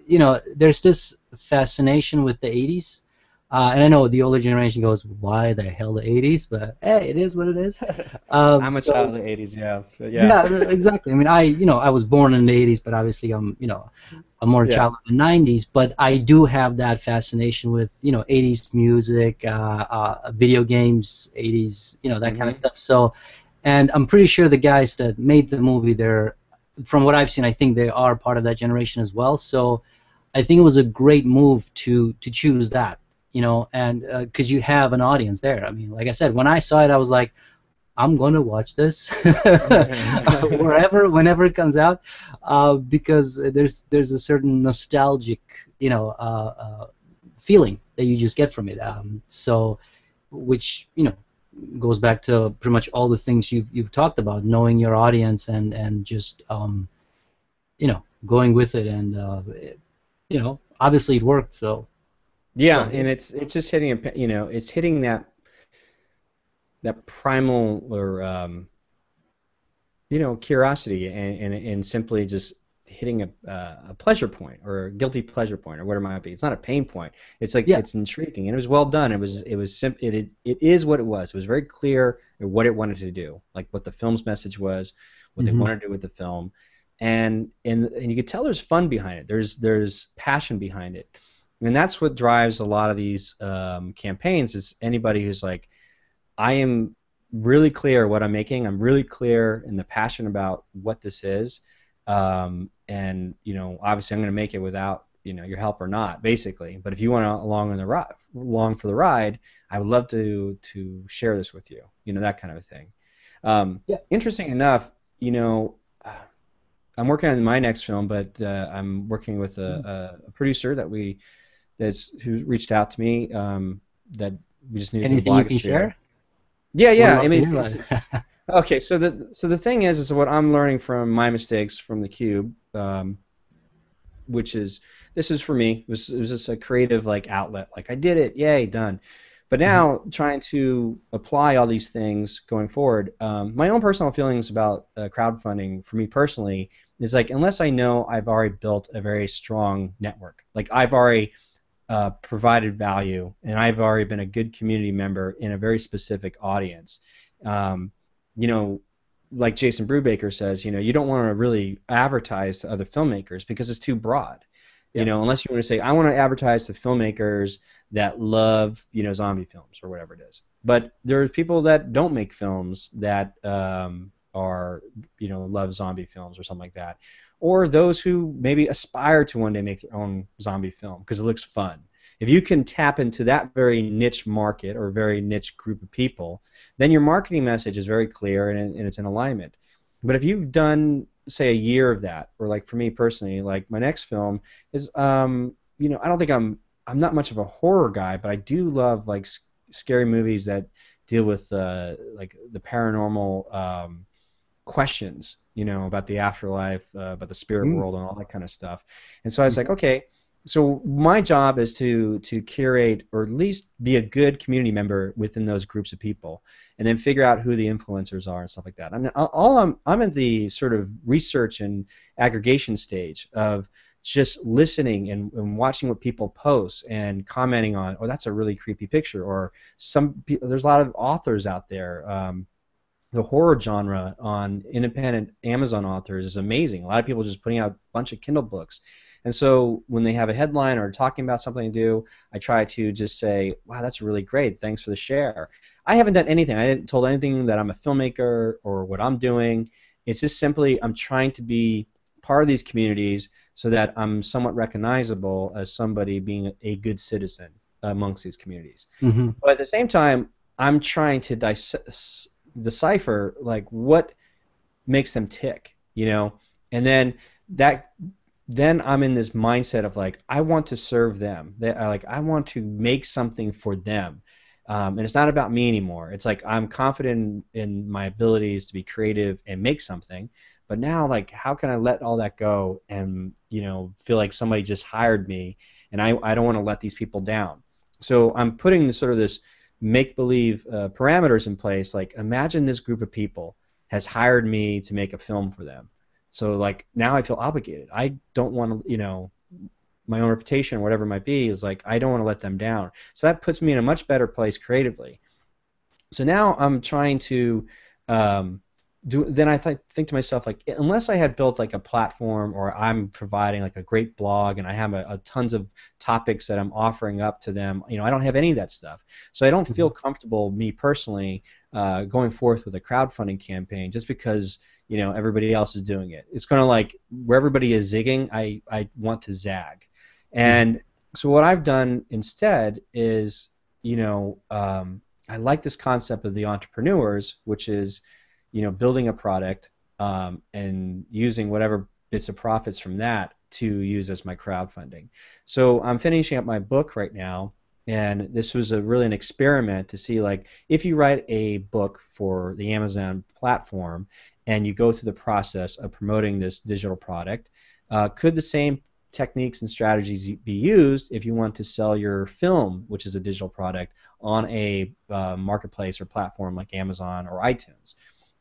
you know, there's this fascination with the 80s uh, and I know the older generation goes, "Why the hell the '80s?" But hey, it is what it is. Um, I'm a so, child of the '80s, yeah. Yeah. Yeah, exactly. I mean, I you know I was born in the '80s, but obviously I'm you know I'm more a yeah. child of the '90s. But I do have that fascination with you know '80s music, uh, uh, video games, '80s, you know that mm-hmm. kind of stuff. So, and I'm pretty sure the guys that made the movie, they're from what I've seen, I think they are part of that generation as well. So, I think it was a great move to to choose that you know, and because uh, you have an audience there. I mean, like I said, when I saw it, I was like, I'm to watch this wherever, whenever it comes out, uh, because there's there's a certain nostalgic, you know, uh, uh, feeling that you just get from it. Um, so, which you know goes back to pretty much all the things you've you've talked about, knowing your audience and and just um, you know going with it, and uh, you know obviously it worked. So yeah, and it's it's just hitting a you know it's hitting that that primal or um, you know curiosity and, and and simply just hitting a uh, a pleasure point or a guilty pleasure point or whatever it might be. It's not a pain point. It's like yeah. it's intriguing and it was well done. It was it was sim- it, it it is what it was. It was very clear what it wanted to do, like what the film's message was, what mm-hmm. they wanted to do with the film, and and and you could tell there's fun behind it. There's there's passion behind it and that's what drives a lot of these um, campaigns is anybody who's like i am really clear what i'm making. I'm really clear in the passion about what this is um, and you know obviously i'm going to make it without you know your help or not basically. But if you want to along on the ride along for the ride i would love to to share this with you you know that kind of a thing. Um, yeah. interesting enough you know I'm working on my next film, but uh, I'm working with a, a, producer that we that's who reached out to me um, that we just need Anything some you can share? Yeah, yeah. I mean, it's, it's, okay. So the so the thing is, is what I'm learning from my mistakes from the cube, um, which is this is for me. It was it was just a creative like outlet. Like I did it, yay, done. But now mm-hmm. trying to apply all these things going forward, um, my own personal feelings about uh, crowdfunding for me personally is like unless I know I've already built a very strong network, like I've already uh, provided value, and I've already been a good community member in a very specific audience. Um, you know, like Jason Brubaker says, you know, you don't want to really advertise to other filmmakers because it's too broad. You know, unless you want to say, I want to advertise to filmmakers that love, you know, zombie films or whatever it is. But there's people that don't make films that um, are, you know, love zombie films or something like that or those who maybe aspire to one day make their own zombie film because it looks fun. If you can tap into that very niche market or very niche group of people, then your marketing message is very clear and, and it's in alignment. But if you've done, say, a year of that, or like for me personally, like my next film is, um, you know, I don't think I'm, I'm not much of a horror guy, but I do love like scary movies that deal with uh, like the paranormal. Um, questions, you know, about the afterlife, uh, about the spirit Mm. world, and all that kind of stuff. And so I was like, okay, so my job is to to curate or at least be a good community member within those groups of people, and then figure out who the influencers are and stuff like that. And all I'm I'm at the sort of research and aggregation stage of just listening and, and watching what people post and commenting on, oh, that's a really creepy picture, or some people, there's a lot of authors out there. Um, the horror genre on independent Amazon authors is amazing. A lot of people just putting out a bunch of Kindle books. And so when they have a headline or talking about something to do, I try to just say, wow, that's really great. Thanks for the share. I haven't done anything. I haven't told anything that I'm a filmmaker or what I'm doing. It's just simply I'm trying to be part of these communities so that I'm somewhat recognizable as somebody being a good citizen amongst these communities. Mm-hmm. But at the same time, I'm trying to dis- decipher like what makes them tick, you know, and then that then I'm in this mindset of like I want to serve them. That like I want to make something for them. Um, and it's not about me anymore. It's like I'm confident in, in my abilities to be creative and make something. But now, like, how can I let all that go and you know feel like somebody just hired me, and I, I don't want to let these people down. So I'm putting sort of this make believe uh, parameters in place. Like, imagine this group of people has hired me to make a film for them. So like now I feel obligated. I don't want to, you know, my own reputation, whatever it might be, is like I don't want to let them down. So that puts me in a much better place creatively. So now I'm trying to um, do. Then I th- think to myself like, unless I had built like a platform or I'm providing like a great blog and I have a, a tons of topics that I'm offering up to them, you know, I don't have any of that stuff. So I don't Mm-hmm. feel comfortable, me personally, uh, going forth with a crowdfunding campaign just because you know everybody else is doing it. It's kind of like where everybody is zigging, I I want to zag, and so what I've done instead is you know um, I like this concept of the entrepreneurs, which is you know building a product um, and using whatever bits of profits from that to use as my crowdfunding. So I'm finishing up my book right now and this was a really an experiment to see like if you write a book for the Amazon platform and you go through the process of promoting this digital product, uh, could the same techniques and strategies be used if you want to sell your film, which is a digital product, on a uh, marketplace or platform like Amazon or iTunes?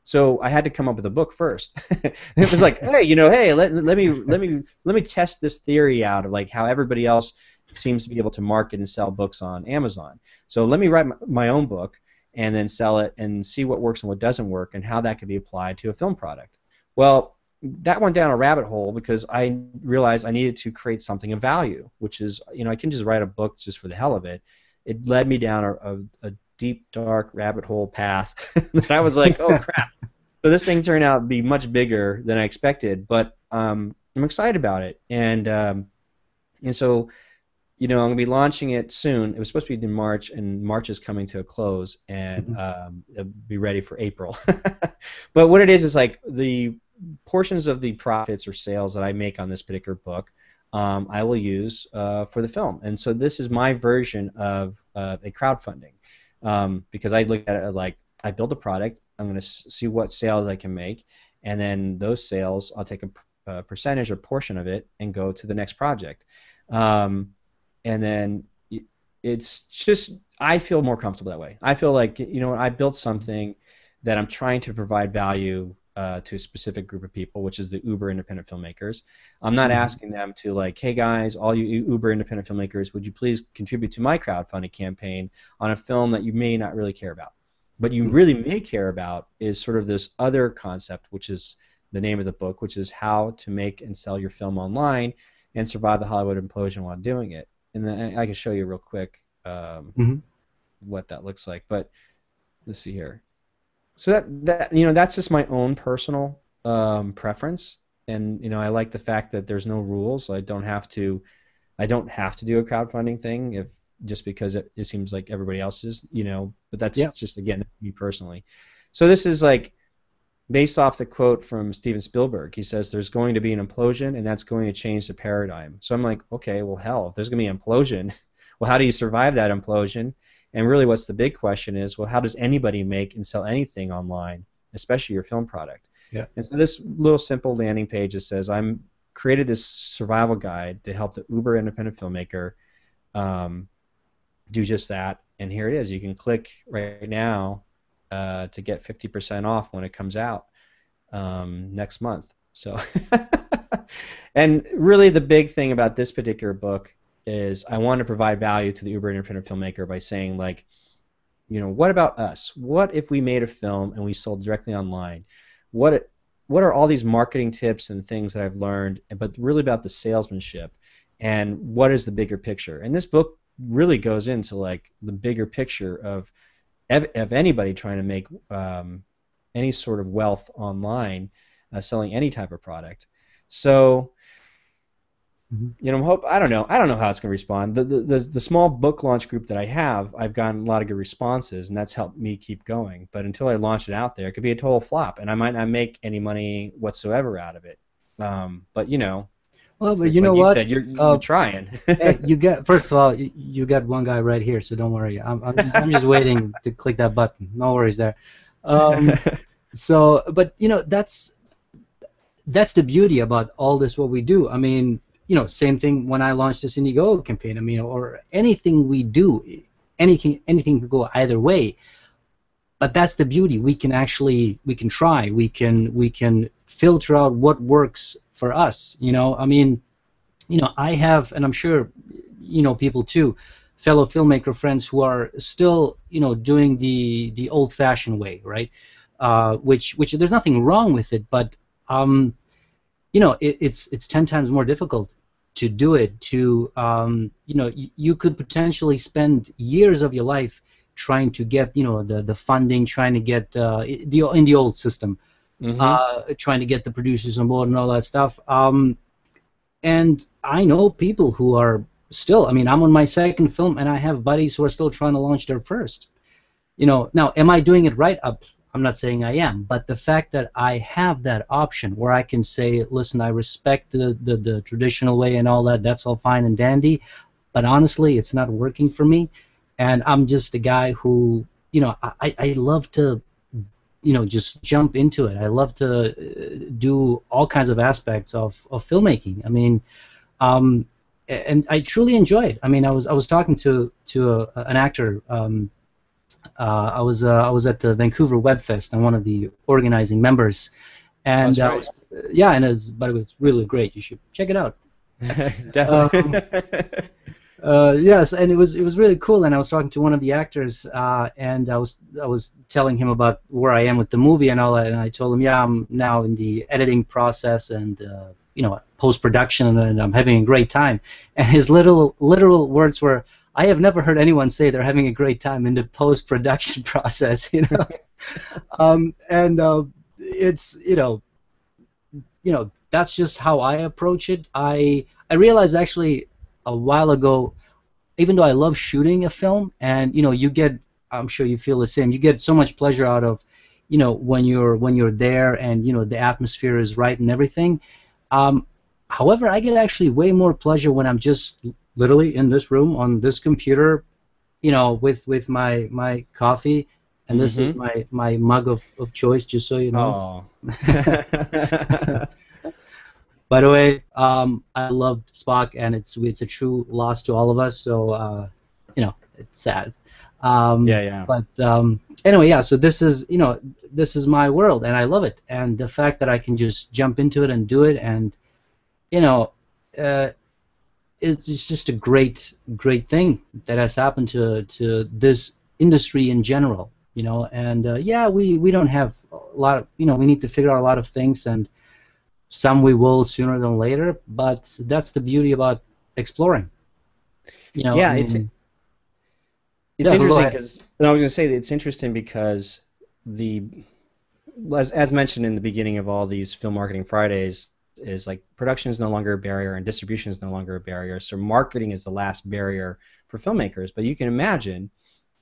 So I had to come up with a book first. it was like, hey, you know, hey, let, let me let me let me test this theory out of like how everybody else seems to be able to market and sell books on Amazon. So let me write my, own book and then sell it and see what works and what doesn't work and how that could be applied to a film product. Well, that went down a rabbit hole because I realized I needed to create something of value, which is, you know, I can just write a book just for the hell of it. It led me down a, a, a deep, dark rabbit hole path that I was like, oh crap. So this thing turned out to be much bigger than I expected, but um, I'm excited about it. And um, and so you know, I'm going to be launching it soon. It was supposed to be in March, and March is coming to a close, and Mhm. um, it'll be ready for April. but what it is is like the portions of the profits or sales that I make on this particular book, um, I will use uh, for the film. And so this is my version of uh, a crowdfunding, um, because I look at it like I build a product. I'm going to see what sales I can make, and then those sales, I'll take a percentage or portion of it and go to the next project. Um, and then it's just I feel more comfortable that way. I feel like you know I built something that I'm trying to provide value uh, to a specific group of people, which is the Uber independent filmmakers. I'm not Mhm. asking them to like, hey guys, all you Uber independent filmmakers, would you please contribute to my crowdfunding campaign on a film that you may not really care about, but you really may care about is sort of this other concept, which is the name of the book, which is how to make and sell your film online and survive the Hollywood implosion while doing it. And then I I can show you real quick um, Mhm. what that looks like. But let's see here. So that that you know that's just my own personal um, preference, and you know I like the fact that there's no rules. I don't have to I don't have to do a crowdfunding thing if just because it, it seems like everybody else is, you know. But that's Yeah. just again me personally. So this is like based off the quote from Steven Spielberg. He says there's going to be an implosion, and that's going to change the paradigm. So I'm like, okay, well, hell, if there's going to be an implosion, well, how do you survive that implosion? And really, what's the big question is, well, how does anybody make and sell anything online, especially your film product? Yeah. And so this little simple landing page that says I'm created this survival guide to help the uber independent filmmaker um, do just that. And here it is. You can click right now uh, to get 50% off when it comes out um, next month. So, and really the big thing about this particular book is I want to provide value to the Uber independent filmmaker by saying like, you know, what about us? What if we made a film and we sold directly online? What what are all these marketing tips and things that I've learned, but really about the salesmanship and what is the bigger picture? And this book really goes into like the bigger picture of of anybody trying to make um, any sort of wealth online, uh, selling any type of product. So, mm-hmm. you know, hope I don't know. I don't know how it's going to respond. The, the, the the small book launch group that I have, I've gotten a lot of good responses, and that's helped me keep going. But until I launch it out there, it could be a total flop, and I might not make any money whatsoever out of it. Um, but you know, well, but you know you what? Said, you're, you're uh, trying. you get first of all, you, you got one guy right here, so don't worry. I'm, I'm, just, I'm just waiting to click that button. No worries there. Um, so, but you know, that's that's the beauty about all this what we do. I mean, you know, same thing when I launched this Indiegogo campaign. I mean, or anything we do, anything anything could go either way. But that's the beauty. We can actually we can try. We can we can filter out what works for us. You know, I mean, you know, I have, and I'm sure, you know, people too, fellow filmmaker friends who are still, you know, doing the the old-fashioned way, right? Uh, which which there's nothing wrong with it, but um, you know, it, it's it's ten times more difficult to do it. To um, you know, y- you could potentially spend years of your life trying to get, you know, the the funding, trying to get uh, the in the old system mm-hmm. uh, trying to get the producers on board and all that stuff. Um, and I know people who are still. I mean, I'm on my second film, and I have buddies who are still trying to launch their first. You know, now am I doing it right? Up. I'm not saying I am, but the fact that I have that option where I can say, listen, I respect the, the, the traditional way and all that, that's all fine and dandy, but honestly, it's not working for me. And I'm just a guy who, you know, I, I love to you know just jump into it. I love to uh, do all kinds of aspects of, of filmmaking. I mean, um, and I truly enjoy it. I mean, I was I was talking to to a, an actor. Um, uh, I was uh, I was at the Vancouver Web Fest. I'm one of the organizing members, and uh, yeah, and it's but it was really great. You should check it out. Definitely. Um, uh, yes, and it was it was really cool. And I was talking to one of the actors, uh, and I was I was telling him about where I am with the movie and all that. And I told him, yeah, I'm now in the editing process and uh, you know post production, and I'm having a great time. And his little literal words were, I have never heard anyone say they're having a great time in the post production process. You know, um, and uh, it's you know, you know that's just how I approach it. I I realized actually a while ago, even though I love shooting a film, and you know, you get, I'm sure you feel the same. You get so much pleasure out of, you know, when you're when you're there and you know the atmosphere is right and everything. Um, however, I get actually way more pleasure when I'm just literally in this room on this computer, you know, with with my my coffee and this mm-hmm. is my my mug of, of choice just so you know By the way, um, I loved Spock, and it's it's a true loss to all of us. So uh, you know, it's sad. Um, yeah, yeah. But um, anyway, yeah. So this is you know this is my world, and I love it. And the fact that I can just jump into it and do it, and you know, uh, it's, it's just a great great thing that has happened to to this industry in general. You know, and uh, yeah, we we don't have a lot of you know we need to figure out a lot of things and some we will sooner than later, but that's the beauty about exploring. You know, yeah, I mean, it's it's yeah, interesting because I was going to say it's interesting because the as, as mentioned in the beginning of all these film marketing Fridays is like production is no longer a barrier and distribution is no longer a barrier. So marketing is the last barrier for filmmakers. But you can imagine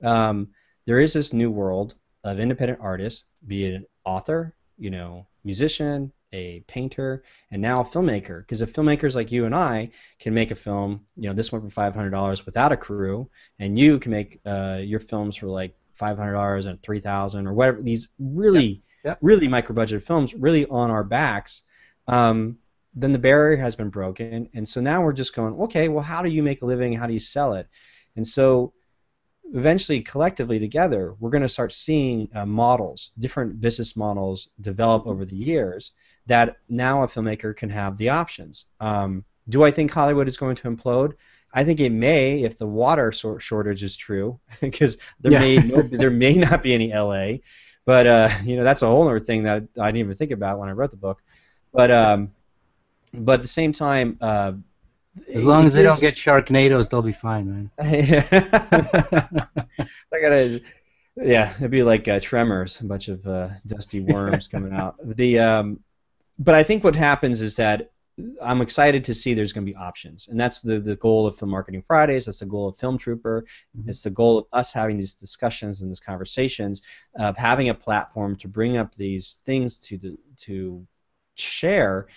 um, there is this new world of independent artists, be it an author, you know, musician, a painter, and now a filmmaker. Because if filmmakers like you and I can make a film, you know, this one for five hundred dollars without a crew, and you can make uh, your films for like five hundred dollars and three thousand or whatever. These really Yeah. really micro budget films really on our backs, um, then the barrier has been broken, and so now we're just going, okay, well, how do you make a living? How do you sell it? And so eventually collectively together we're going to start seeing uh, models different business models develop over the years that now a filmmaker can have the options um, do i think hollywood is going to implode i think it may if the water sor- shortage is true because there Yeah. may no, there may not be any la but uh, you know that's a whole other thing that i didn't even think about when i wrote the book but um, but at the same time uh, As long as they don't is- get Sharknadoes, they'll be fine, man. I gotta, yeah, it'd be like uh, Tremors, a bunch of uh, dusty worms coming out. The, um, but I think what happens is that I'm excited to see there's going to be options, and that's the the goal of Film Marketing Fridays. That's the goal of Film Trooper. Mhm. It's the goal of us having these discussions and these conversations of having a platform to bring up these things to the, to share.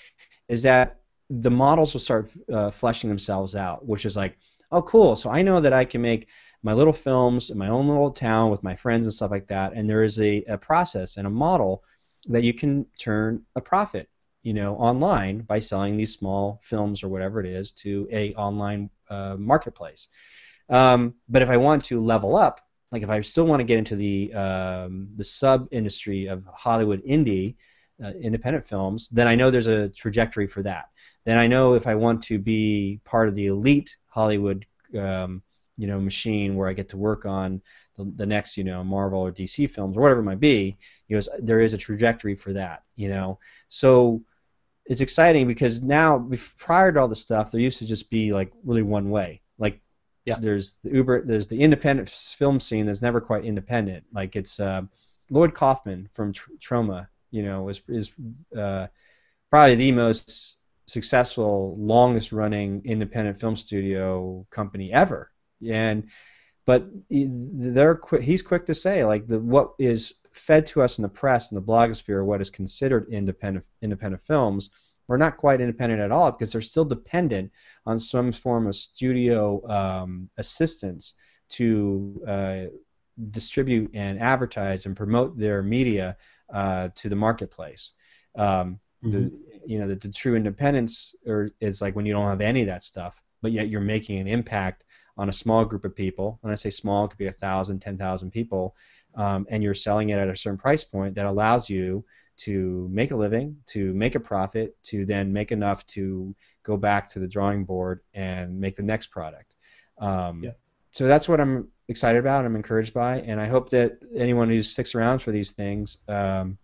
Is that the models will start uh, fleshing themselves out, which is like, oh, cool. So I know that I can make my little films in my own little town with my friends and stuff like that, and there is a, a process and a model that you can turn a profit, you know, online by selling these small films or whatever it is to a online uh, marketplace. Um, but if I want to level up, like if I still want to get into the um, the sub industry of Hollywood indie uh, independent films, then I know there's a trajectory for that. Then I know if I want to be part of the elite Hollywood, um, you know, machine where I get to work on the, the next, you know, Marvel or DC films or whatever it might be, you know, there is a trajectory for that, you know. So it's exciting because now, prior to all this stuff, there used to just be like really one way. Like, Yeah. there's the Uber, there's the independent film scene that's never quite independent. Like it's uh, Lloyd Kaufman from Tr- Troma, you know, is is uh, probably the most successful, longest running independent film studio company ever. And but they're qui- he's quick to say like the what is fed to us in the press and the blogosphere, what is considered independent independent films, are not quite independent at all because they're still dependent on some form of studio um, assistance to uh, distribute and advertise and promote their media uh, to the marketplace. Um, the you know the, the true independence or is like when you don't have any of that stuff, but yet you're making an impact on a small group of people. When I say small, it could be a thousand, ten thousand people, um, and you're selling it at a certain price point that allows you to make a living, to make a profit, to then make enough to go back to the drawing board and make the next product. Um, Yeah. So that's what I'm excited about. I'm encouraged by, and I hope that anyone who sticks around for these things um,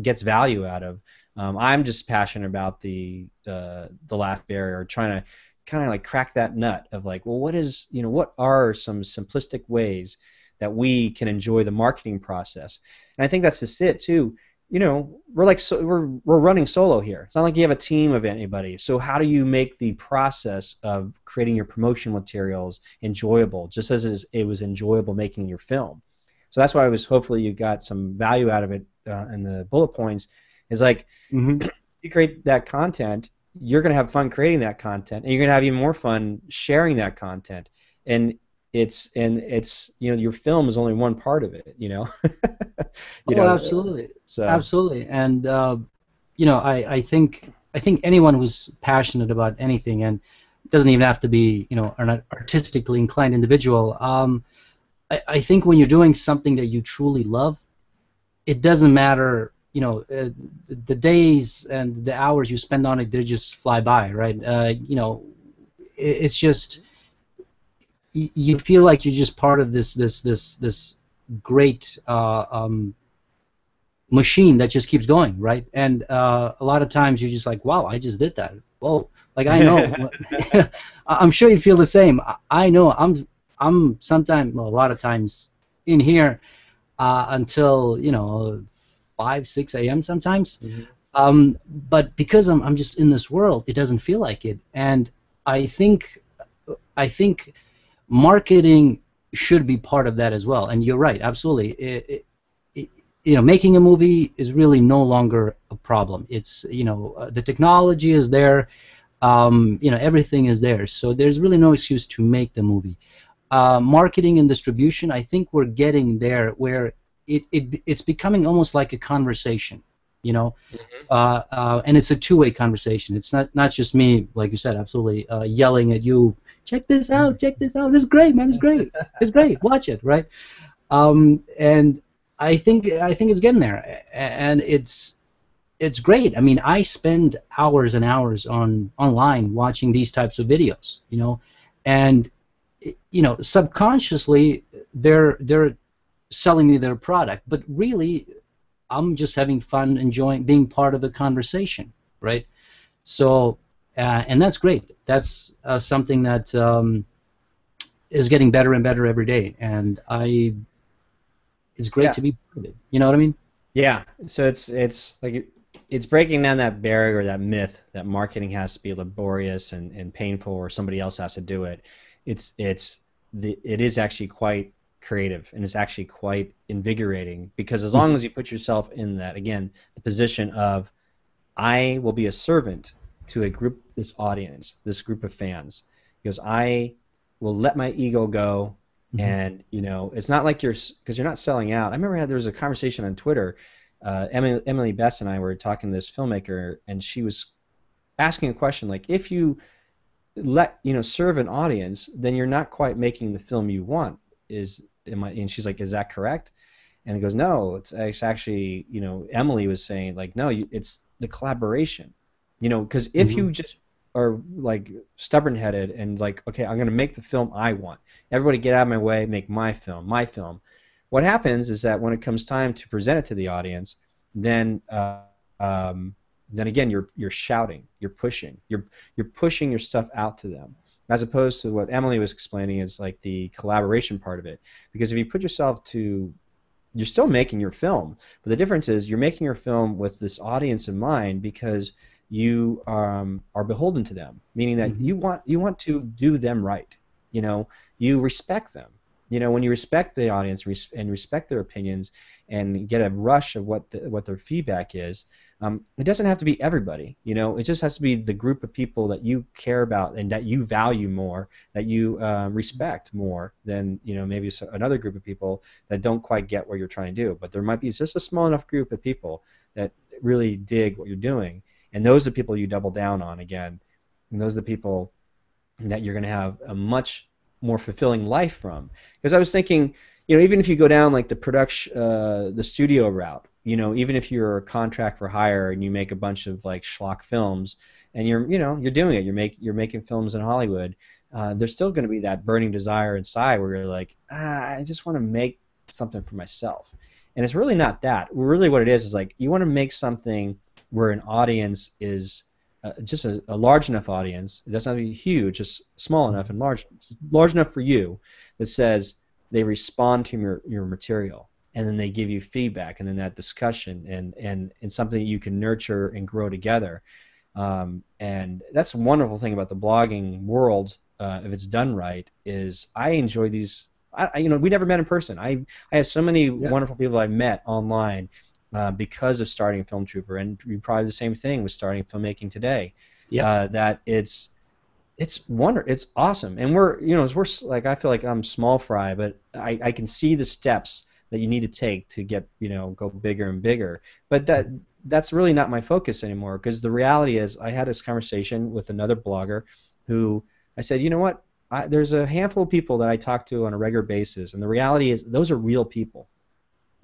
gets value out of. Um, I'm just passionate about the uh, the last barrier, trying to kind of like crack that nut of like, well, what is you know what are some simplistic ways that we can enjoy the marketing process? And I think that's just it too. You know, we're like so, we're we're running solo here. It's not like you have a team of anybody. So how do you make the process of creating your promotion materials enjoyable, just as it was enjoyable making your film? So that's why I was hopefully you got some value out of it uh, in the bullet points. Is like hmm you create that content, you're going to have fun creating that content, and you're going to have even more fun sharing that content. And it's and it's you know your film is only one part of it. You know. you oh, know, absolutely, So absolutely, and uh, you know, I, I think I think anyone who's passionate about anything and doesn't even have to be you know an artistically inclined individual. Um, I, I think when you're doing something that you truly love, it doesn't matter. You know, uh, the, the days and the hours you spend on it, they just fly by, right? Uh, you know, it, it's just you feel like you're just part of this this this this great uh, um, machine that just keeps going, right? And uh, a lot of times you're just like, wow, I just did that. Well, like I know, I'm sure you feel the same. I- know I'm I'm sometimes well, a lot of times in here uh, until you know five six a.m. sometimes. Mhm. Um, but because I'm I'm just in this world, it doesn't feel like it. And I think I think marketing should be part of that as well. And you're right, absolutely. It, it, you know, making a movie is really no longer a problem. It's you know uh, the technology is there, um, you know everything is there. So there's really no excuse to make the movie. Uh, marketing and distribution, I think we're getting there where it, it it's becoming almost like a conversation you know mm-hmm. uh, uh, and it's a two-way conversation it's not not just me like you said absolutely uh, yelling at you check this out check this out. It's great man it's great. It's great. Watch it right? Um, and i think i think it's getting there. And it's it's great. I mean i spend hours and hours on online watching these types of videos you know? And you know subconsciously they're they're selling me their product but really I'm just having fun, enjoying being part of the conversation, right? So, uh, and that's great. That's uh, something that um, is getting better and better every day, and I, it's great yeah. to be part of it. You know what I mean? Yeah. So it's it's like it's breaking down that barrier, that myth that marketing has to be laborious and, and painful, or somebody else has to do it. It's it's the it is actually quite creative and it's actually quite invigorating because as long as you put yourself in that again the position of I will be a servant to a group this audience this group of fans because I will let my ego go mm-hmm. and you know it's not like you're because you're not selling out I remember there was a conversation on Twitter uh, Emily, Emily Best and I were talking to this filmmaker and she was asking a question like if you let you know serve an audience then you're not quite making the film you want is am I? And she's like, is that correct? And he goes, no, it's, it's actually, you know, Emily was saying like, no, you, it's the collaboration, you know, because if mm-hmm. you just are like stubborn headed and like, okay, I'm gonna make the film I want. Everybody get out of my way, make my film, my film. What happens is that when it comes time to present it to the audience, then uh, um, then again you're you're shouting, you're pushing, you're you're pushing your stuff out to them as opposed to what Emily was explaining is like the collaboration part of it. Because if you put yourself to you're still making your film, but the difference is you're making your film with this audience in mind because you um, are beholden to them, meaning that mm-hmm. you want you want to do them right. You know, you respect them. You know, when you respect the audience and respect their opinions and get a rush of what the, what their feedback is, um, it doesn't have to be everybody. You know, it just has to be the group of people that you care about and that you value more, that you uh, respect more than you know maybe another group of people that don't quite get what you're trying to do. But there might be just a small enough group of people that really dig what you're doing, and those are the people you double down on again, and those are the people that you're going to have a much more fulfilling life from. Because I was thinking, you know, even if you go down like the production, uh, the studio route, you know, even if you're a contract for hire and you make a bunch of like schlock films, and you're, you know, you're doing it, you're make you're making films in Hollywood, uh, there's still going to be that burning desire inside where you're like, ah, I just want to make something for myself, and it's really not that. Really, what it is is like you want to make something where an audience is uh, just a, a, large enough audience. It doesn't have to be huge, just small enough and large, large enough for you that says they respond to your your material and then they give you feedback and then that discussion and and and something that you can nurture and grow together. Um, and that's a wonderful thing about the blogging world. Uh, if it's done right, is I enjoy these. I, you know, we never met in person. I I have so many yeah. wonderful people I've met online uh, because of starting Film Trooper, and probably the same thing with starting filmmaking today. Yeah. Uh, that it's it's wonder it's awesome, and we're you know we're like I feel like I'm small fry, but I, I can see the steps that you need to take to get you know go bigger and bigger. But that that's really not my focus anymore because the reality is I had this conversation with another blogger who I said, you know what, I, there's a handful of people that I talk to on a regular basis, and the reality is those are real people.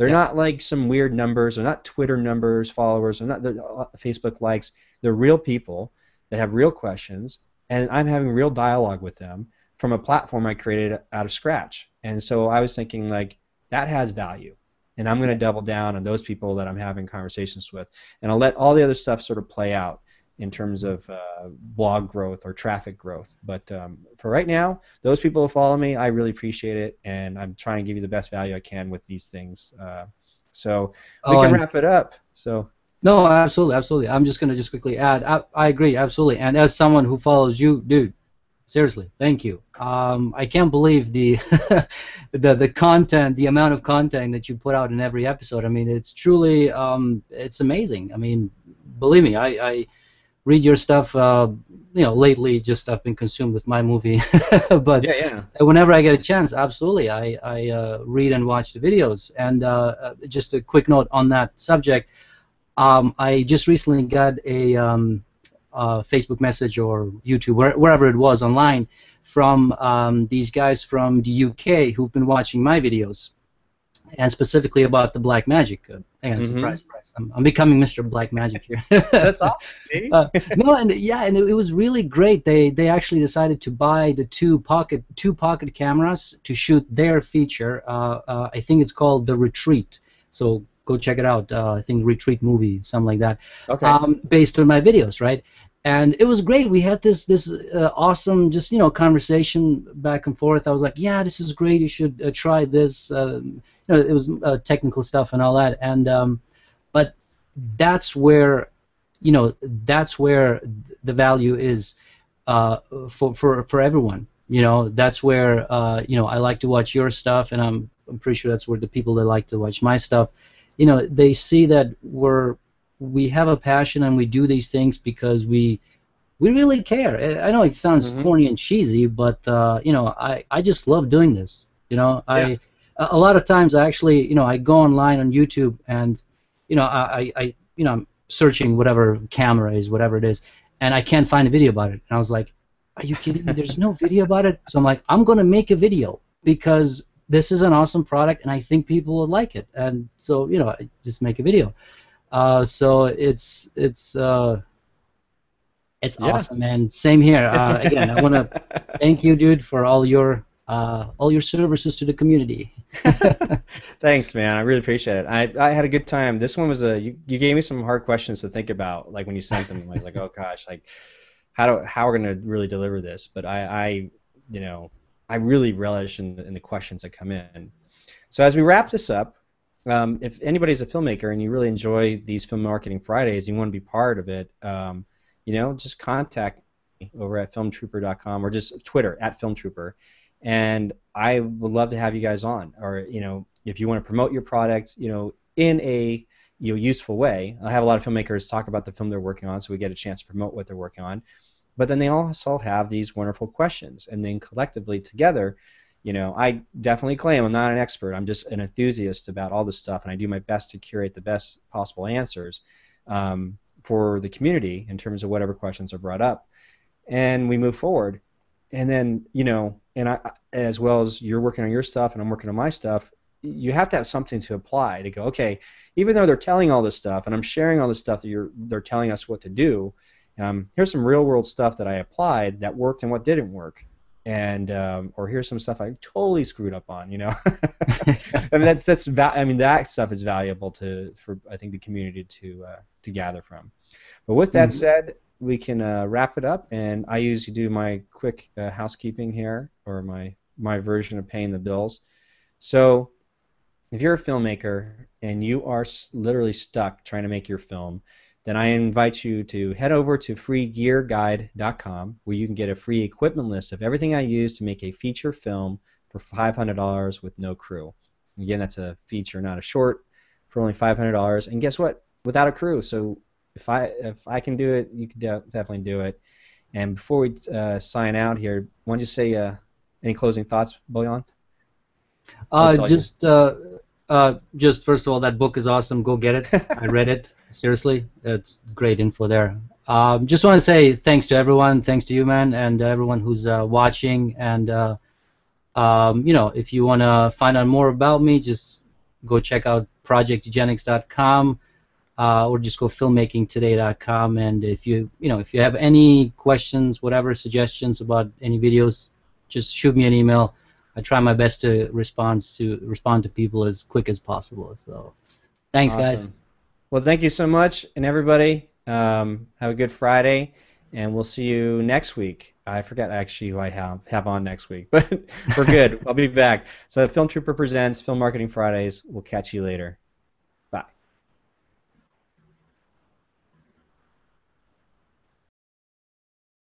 They're yeah. not like some weird numbers. They're not Twitter numbers, followers. They're not uh, Facebook likes. They're real people that have real questions, and I'm having real dialogue with them from a platform I created out of scratch. And so I was thinking like, that has value. And I'm going to double down on those people that I'm having conversations with. And I'll let all the other stuff sort of play out in terms of uh, blog growth or traffic growth. But um, for right now, those people who follow me, I really appreciate it, and I'm trying to give you the best value I can with these things. Uh, so we oh, can wrap it up. So. No, absolutely, absolutely. I'm just gonna just quickly add. I, I agree, absolutely. And as someone who follows you, dude, seriously, thank you. Um, I can't believe the the the content, the amount of content that you put out in every episode. I mean, it's truly um, it's amazing. I mean, believe me, I, I read your stuff. Uh, you know, lately just I've been consumed with my movie, but Yeah, yeah. whenever I get a chance, absolutely, I, I uh, read and watch the videos. And uh, uh, just a quick note on that subject, um, I just recently got a um, uh, Facebook message or YouTube, where, wherever it was online, from um, these guys from the UK who've been watching my videos, and specifically about the Blackmagic. Hang on, Mhm. surprise, surprise. I'm, I'm becoming Mr. Blackmagic here. That's awesome. Uh, no, and yeah, and it, it was really great. They they actually decided to buy the two pocket two pocket cameras to shoot their feature. Uh, uh, I think it's called The Retreat. So go check it out. Uh, I think Retreat movie, something like that. okay. Um, based on my videos, right? And it was great. We had this this uh, awesome, just you know, conversation back and forth. I was like, yeah, this is great. You should uh, try this. Um, you know, it was uh, technical stuff and all that. And um, but that's where you know that's where the value is uh, for for for everyone. You know, that's where uh, you know I like to watch your stuff, and I'm I'm pretty sure that's where the people that like to watch my stuff, you know, they see that we're we have a passion and we do these things because we we really care. I know it sounds Mhm. corny and cheesy, but uh, you know, I I just love doing this. You know, I a lot of times I actually you know I go online on YouTube and you know I I, I you know I'm searching whatever camera is whatever it is and I can't find a video about it. And I was like are you kidding me? There's no video about it? So I'm like I'm gonna make a video because this is an awesome product and I think people will like it. And so you know I just make a video. Uh, so it's it's uh, it's Yeah. awesome man. Same here. Uh, again I want to thank you dude for all your uh, all your services to the community Thanks, man. I really appreciate it. I, I had a good time. This one was a you, you gave me some hard questions to think about, like when you sent them. I was like, oh gosh, like how do how we're gonna really deliver this? But I, I you know I really relish in the, in the questions that come in. So as we wrap this up, um, if anybody's a filmmaker and you really enjoy these film marketing Fridays, and you want to be part of it, um, you know, just contact me over at filmtrooper.com or just Twitter at filmtrooper and I would love to have you guys on. Or you know, if you want to promote your product, you know, in a you know useful way. I have a lot of filmmakers talk about the film they're working on, so we get a chance to promote what they're working on. But then they also have these wonderful questions, and then collectively together, you know, I definitely claim I'm not an expert. I'm just an enthusiast about all this stuff, and I do my best to curate the best possible answers um, for the community in terms of whatever questions are brought up, and we move forward. And then you know, and I, as well as you're working on your stuff and I'm working on my stuff, you have to have something to apply to go. Okay, even though they're telling all this stuff and I'm sharing all this stuff that you're they're telling us what to do, um, here's some real world stuff that I applied that worked and what didn't work, and um, or here's some stuff I totally screwed up on. You know, I mean that's that's va- I mean that stuff is valuable to for I think the community to uh, to gather from. But with that Mhm. said, we can uh, wrap it up, and I usually do my quick uh, housekeeping here, or my my version of paying the bills. So, if you're a filmmaker and you are literally stuck trying to make your film, then I invite you to head over to freegearguide.com, where you can get a free equipment list of everything I use to make a feature film for $500 with no crew. Again, that's a feature, not a short, for only $500. And guess what? Without a crew. So if I if I can do it, you can de- definitely do it. And before we uh, sign out here, why don't you say uh, any closing thoughts, Bojan? Uh, That's all you- just, uh, uh, just first of all, that book is awesome. Go get it. I read it. Seriously, it's great info there. Um, just want to say thanks to everyone. Thanks to you, man, and everyone who's uh, watching. And uh, um, you know, if you want to find out more about me, just go check out projecteugenics.com. Uh, or just go filmmakingtoday.com and if you you know if you have any questions whatever suggestions about any videos just shoot me an email I try my best to respond to respond to people as quick as possible. So, thanks, guys. Well, thank you so much, and everybody, um, have a good Friday, and we'll see you next week. I forgot actually who I have have on next week, but we're good. I'll be back. So, Film Trooper presents Film Marketing Fridays. We'll catch you later.